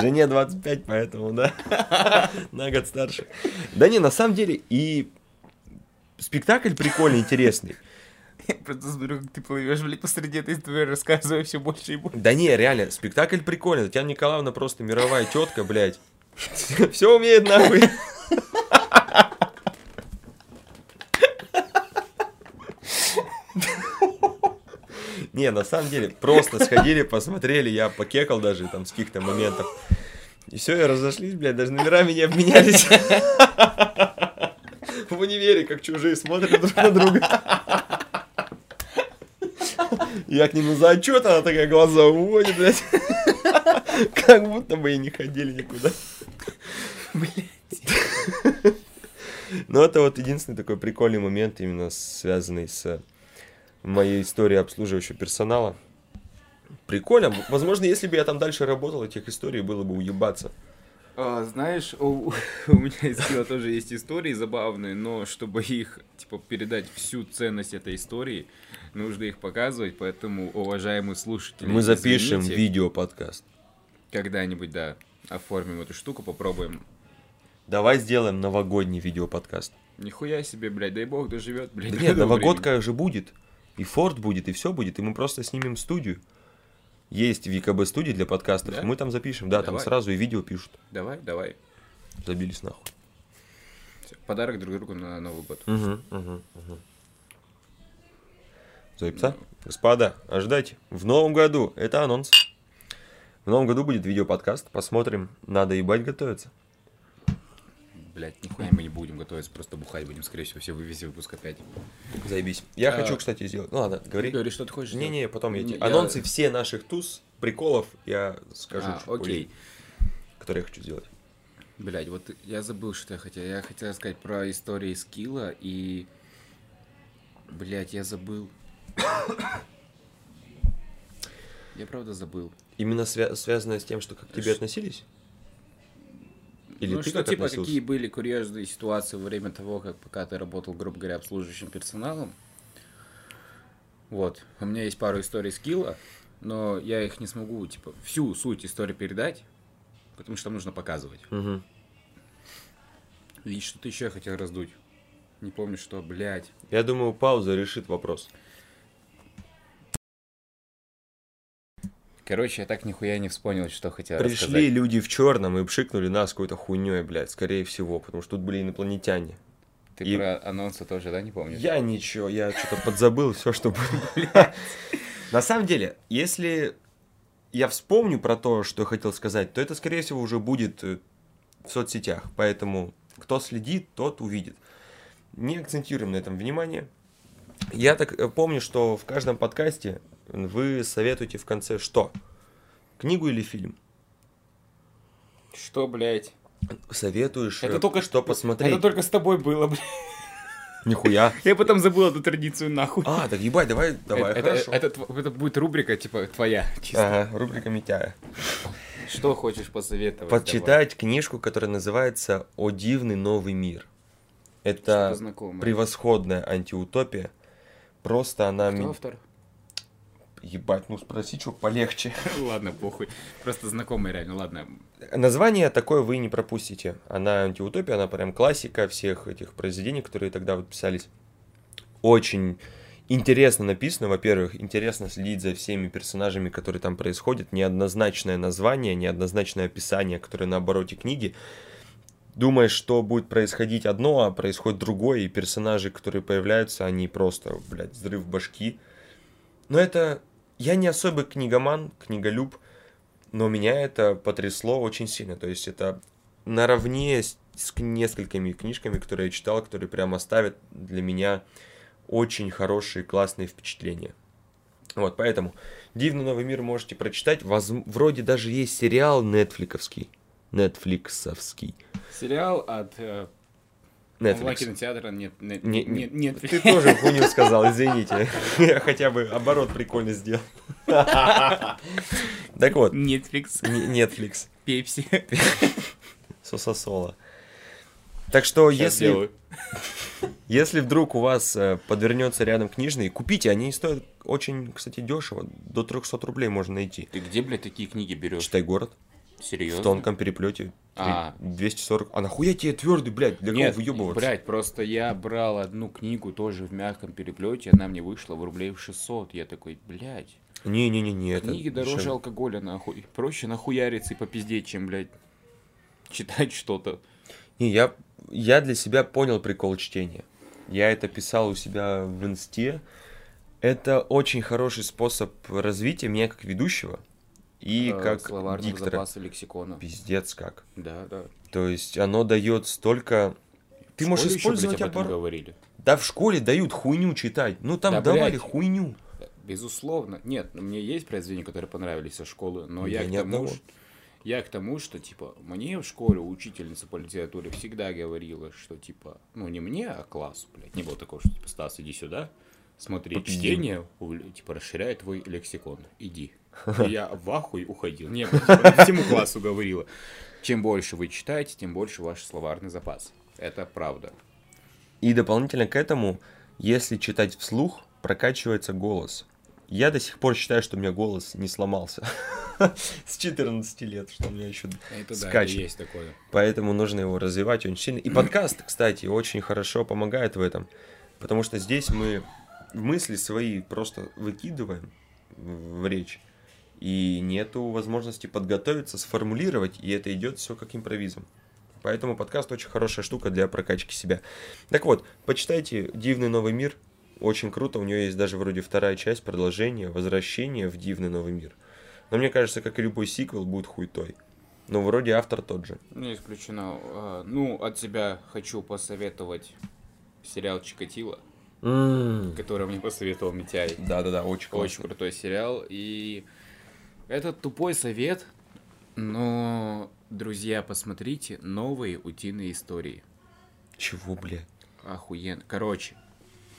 Жене 25, поэтому, да, на год старше. Да не, на самом деле, и спектакль прикольный, интересный. Я просто смотрю, как ты плывешь, блядь, посреди этой истории, рассказывая все больше и больше. Да не, реально, спектакль прикольный. Татьяна Николаевна просто мировая тетка, блядь. Все умеет нахуй. Не, на самом деле, просто сходили, посмотрели, я покекал даже там с каких-то моментов. И все, и разошлись, блядь, даже номерами не обменялись. В универе, как чужие, смотрят друг на друга. Я к нему за отчет, она такая глаза уводит, блядь. Как будто бы и не ходили никуда. Но это вот единственный такой прикольный момент, именно связанный с моей историей обслуживающего персонала. Прикольно. Возможно, если бы я там дальше работал, этих историй было бы уебаться. А, знаешь, у, у меня из Кила тоже есть истории забавные, но чтобы их, типа, передать всю ценность этой истории, нужно их показывать, поэтому, уважаемые слушатели, Мы запишем видео-подкаст. когда-нибудь, да, оформим эту штуку, попробуем. Давай сделаем новогодний видео-подкаст. Нихуя себе, блядь, дай бог доживет, блядь. Да нет, новогодка же будет. И Форд будет, и все будет. И мы просто снимем студию. Есть ВКБ студии для подкастов. Да? мы там запишем. Да, там Давай. сразу и видео пишут. Давай, давай. Забились нахуй. Всё, Подарок друг другу на Новый год. Угу, угу, угу. Заебца? Господа, ожидайте. В новом году, это анонс. В новом году будет видео-подкаст. Посмотрим. Надо ебать готовиться. Блядь, нихуя мы не будем готовиться, просто бухать будем, скорее всего, все вывези выпуск опять. Заебись. Я А, хочу, кстати, сделать. Ну ладно, говори. Говори, что ты хочешь сделать? Не-не, потом я тебе... Анонсы все наших туз, приколов я скажу. А, окей. Которые я хочу сделать. Блять, вот я забыл, что я хотел. Я хотел сказать про истории скилла и... Блять, я забыл. Я правда забыл. Именно свя- связанное с тем, что как к тебе Ш- относились? Или ну, ты что, как типа, относился? какие были курьезные ситуации во время того, как пока ты работал, грубо говоря, обслуживающим персоналом. Вот. У меня есть пару историй скилла, но я их не смогу, типа, всю суть истории передать, потому что там нужно показывать. Мгм. И что-то еще я хотел раздуть. Не помню, что, блядь. Я думаю, пауза решит вопрос. Короче, я так нихуя не вспомнил, что хотел Пришли рассказать. люди в черном и пшикнули нас какой-то хуйней, блядь, скорее всего, потому что тут были инопланетяне. Ты и- про анонсы тоже, да, не помнишь? Я ничего, я что-то подзабыл все, что было. На самом деле, если я вспомню про то, что я хотел сказать, то это, скорее всего, уже будет э, в соцсетях. Поэтому кто следит, тот увидит. Не акцентируем на этом внимание. Я так э, помню, что в каждом подкасте вы советуете в конце что? Книгу или фильм? Что, блядь? Советуешь, Это только что посмотреть. Это только с тобой было, блядь. Нихуя. Я потом забыл эту традицию нахуй. А, так ебать, давай, давай, это, хорошо. это, это, это будет рубрика, типа, твоя. Чисто. Ага, рубрика Митяя. Что хочешь посоветовать? Почитать книжку, которая называется «О дивный новый мир». Давай. Это превосходная антиутопия. Просто она... Кто автор? Ебать, ну спроси, что полегче. Ладно, похуй. Просто знакомый реально, ладно. Название такое вы не пропустите. Она антиутопия, она прям классика всех этих произведений, которые тогда вот писались. Очень интересно написано, во-первых, интересно следить за всеми персонажами, которые там происходят. Неоднозначное название, неоднозначное описание, которое на обороте книги. Думаешь, что будет происходить одно, а происходит другое, и персонажи, которые появляются, они просто, блядь, взрыв башки. Но это... Я не особый книгоман, книголюб, но меня это потрясло очень сильно. То есть это наравне с, с несколькими книжками, которые я читал, которые прям оставят для меня очень хорошие, классные впечатления. Вот, поэтому «Дивный новый мир» можете прочитать. Воз- Вроде даже есть сериал нетфликовский. Нетфликсовский. Сериал от э, онлайн Netflix. кинотеатра нет, нет, Не- нет, нет. Ты тоже хуйню сказал, извините. Я хотя бы оборот прикольно сделал. Так вот, Netflix, Netflix. Пепси. Сососола. Так что, Щас если, сделаю. если вдруг у вас э, подвернется рядом книжный, купите, они стоят очень, кстати, дешево. До 300 рублей можно найти. Ты где, блядь, такие книги берешь? Читай город. Серьезно? В тонком переплете. А. 240. А нахуя тебе твердый, блядь? Для Нет, кого выебываться? блядь, просто я брал одну книгу тоже в мягком переплете, она мне вышла в рублей в 600. Я такой, блядь, Не-не-не, это книги дороже дешевле. алкоголя, нахуй. Проще нахуяриться и попиздеть, чем, блядь, читать что-то. Не, я, я для себя понял прикол чтения. Я это писал у себя в инсте. Это очень хороший способ развития меня как ведущего и Э, как Словарного диктора. запаса лексикона. Пиздец как. Да, да. То есть оно дает столько... Ты В можешь школе ещё, блядь, использовать об этом оборот. говорили. Да в школе дают хуйню читать. Ну там Да, давали блядь. хуйню. Безусловно. Нет, ну, мне есть произведения, которые понравились со школы, но У я меня к, тому, ш- я к тому, что, типа, мне в школе учительница по литературе всегда говорила, что, типа, ну, не мне, а классу, блядь. Не было такого, что, типа, Стас, иди сюда, смотри, Попиздим. чтение, типа, расширяет твой лексикон, иди. И я в ахуй уходил. Не, типа, всему классу говорила. Чем больше вы читаете, тем больше ваш словарный запас. Это правда. И дополнительно к этому, если читать вслух, прокачивается голос. Я до сих пор считаю, что у меня голос не сломался. С 14 лет, что у меня еще Это да, скачет. есть такое. Поэтому нужно его развивать очень сильно. И подкаст, кстати, очень хорошо помогает в этом. Потому что здесь мы мысли свои просто выкидываем в речь. И нету возможности подготовиться, сформулировать, и это идет все как импровизом. Поэтому подкаст очень хорошая штука для прокачки себя. Так вот, почитайте «Дивный новый мир». Очень круто, у нее есть даже вроде вторая часть, продолжение, возвращение в «Дивный новый мир». Но мне кажется, как и любой сиквел, будет хуйтой. Но вроде автор тот же. Не исключено. А, Ну, от себя хочу посоветовать сериал Чикатило, который мне посоветовал Митяй. Да-да-да, очень классно. Очень крутой сериал. И это тупой совет, но, друзья, посмотрите новые утиные истории. Чего, бля? Охуенно. Короче,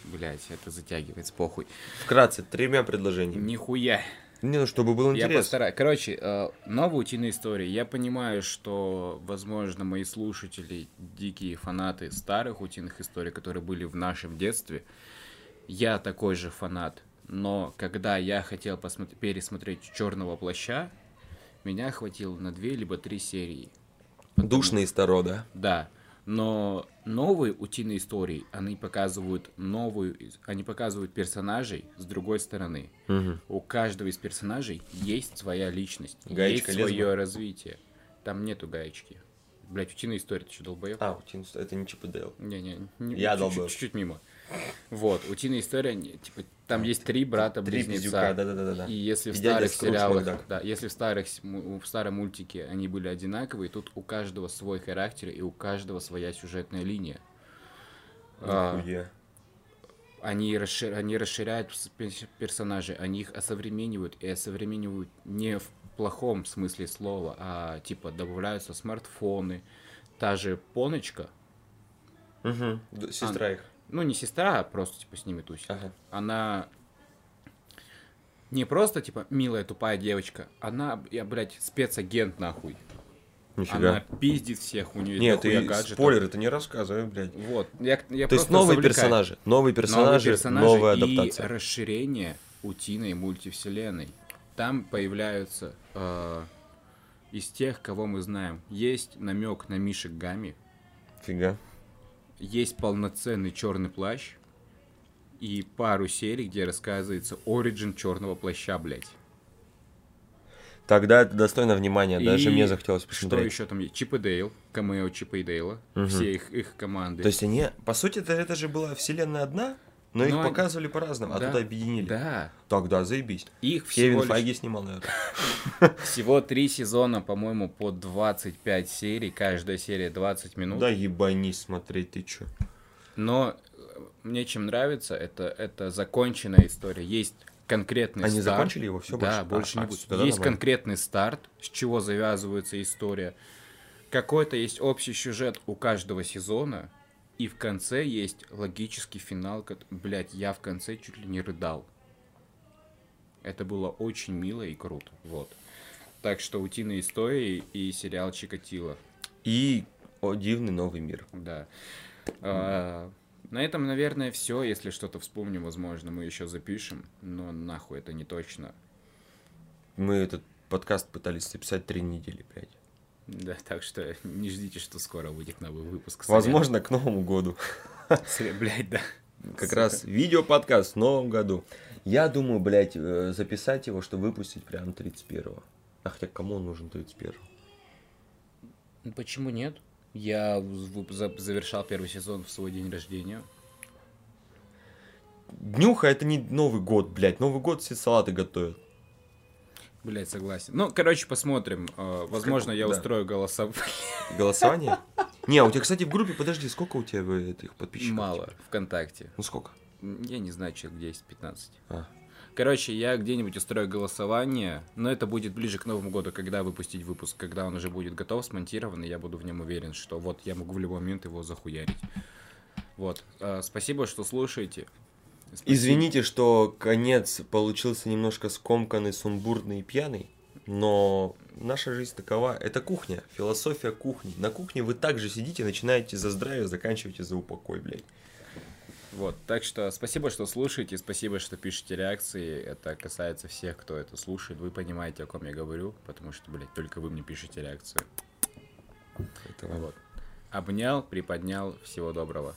блять, это затягивается, похуй. Вкратце, тремя предложениями. Нихуя. Не, ну, чтобы был Я интерес. постараюсь. Короче, э, новая утиная история. Я понимаю, что, возможно, мои слушатели дикие фанаты старых утиных историй, которые были в нашем детстве. Я такой же фанат. Но когда я хотел посмотри- пересмотреть Черного плаща, меня хватило на две либо три серии. Душный старо, да? Да. Но новые утиные истории, они показывают новую, они показывают персонажей с другой стороны. Мгм. У каждого из персонажей есть своя личность, Гаечка есть свое лезла? развитие. Там нету гаечки. Блять, утиная история, ты что, долбоеб? А, утиный ст- это не Чип и Дейл. Не-не, не- Я долбоеб. Чуть-чуть мимо. Вот, утиная история, типа, там есть три брата близнеца. пиздюка, да-да-да-да. И если в старых сериалах, да, если в старых в старом мультике они были одинаковые, тут у каждого свой характер и у каждого своя сюжетная линия. А, они, расшир- они расширяют с- пер- персонажей, они их осовременивают и осовременивают не в плохом смысле слова, а типа добавляются смартфоны, та же Поночка. Д- Сестра их. Ну, не сестра, а просто, типа, с ними тусит. Ага. Она не просто, типа, милая тупая девочка, она, я, блядь, спецагент, нахуй. Нифига. Она пиздит всех, у нее Нет, ты гаджетов. спойлер, это не рассказывай, блядь. Вот. Я, я То есть новые завлекаю. персонажи, новые персонажи, Новые персонажи новая и адаптация. расширение утиной мультивселенной. Там появляются э, из тех, кого мы знаем. Есть намек на Мишек Гами, Фига. Есть полноценный черный плащ и пару серий, где рассказывается оригин черного плаща, блядь. Тогда это достойно внимания, даже И мне захотелось Что посмотреть. еще там есть? Чип и Дейл, камео Чипа и Дейла, Мгм. все их, их команды. То есть они, по сути, это, это же была вселенная одна, но их Ну, они- показывали по-разному, а Да, тут объединили. Да, Тогда заебись. их Кевин лишь- Файги снимал, наверное. всего три сезона, по-моему, по 25 серий, каждая серия 20 минут. Да ебанись смотреть, ты чё. Но э, мне чем нравится, это, это законченная история. Есть конкретный Они старт. закончили его? Всё, Да, больше? больше А, не а, будет. Есть нормально. конкретный старт, с чего завязывается история. Какой-то есть общий сюжет у каждого сезона, и в конце есть логический финал. Блять, я в конце чуть ли не рыдал. Это было очень мило и круто. Вот. Так что «Утиные истории» и сериал «Чикатило». И о, дивный новый мир. Да. А, на этом, наверное, все. Если что-то вспомним, возможно, мы еще запишем. Но нахуй это не точно. Мы этот подкаст пытались записать три недели, блядь. Да, так что не ждите, что скоро выйдет новый выпуск. Возможно, к Новому году. Блять, да. Как раз видеоподкаст в Новом году. Я думаю, блядь, э, записать его, чтобы выпустить прям 31-го. А хотя кому он нужен 31-го? Ну, Почему нет? Я завершал первый сезон в свой день рождения. Днюха это не Новый год, блядь. Новый год все салаты готовят. Блять, согласен. Ну, короче, посмотрим. А, Возможно, я да. устрою голосов Голосование? Не, у тебя, кстати, в группе, подожди, сколько у тебя э, этих подписчиков? мало ВКонтакте. Ну сколько? Я не знаю, человек 10-15. А. Короче, я где-нибудь устрою голосование, но это будет ближе к Новому году, когда выпустить выпуск, когда он уже будет готов, смонтирован, и я буду в нем уверен, что вот я могу в любой момент его захуярить. Вот. А, спасибо, что слушаете. Спасибо. Извините, что конец получился немножко скомканный, сумбурный и пьяный, но наша жизнь такова. Это кухня, философия кухни. На кухне вы также сидите, начинаете за здравие, заканчиваете за упокой, блядь. Вот. Так что спасибо, что слушаете, спасибо, что пишете реакции. Это касается всех, кто это слушает. Вы понимаете, о ком я говорю, потому что, блядь, только вы мне пишете реакции. Это вам. Вот. Обнял, приподнял. Всего доброго.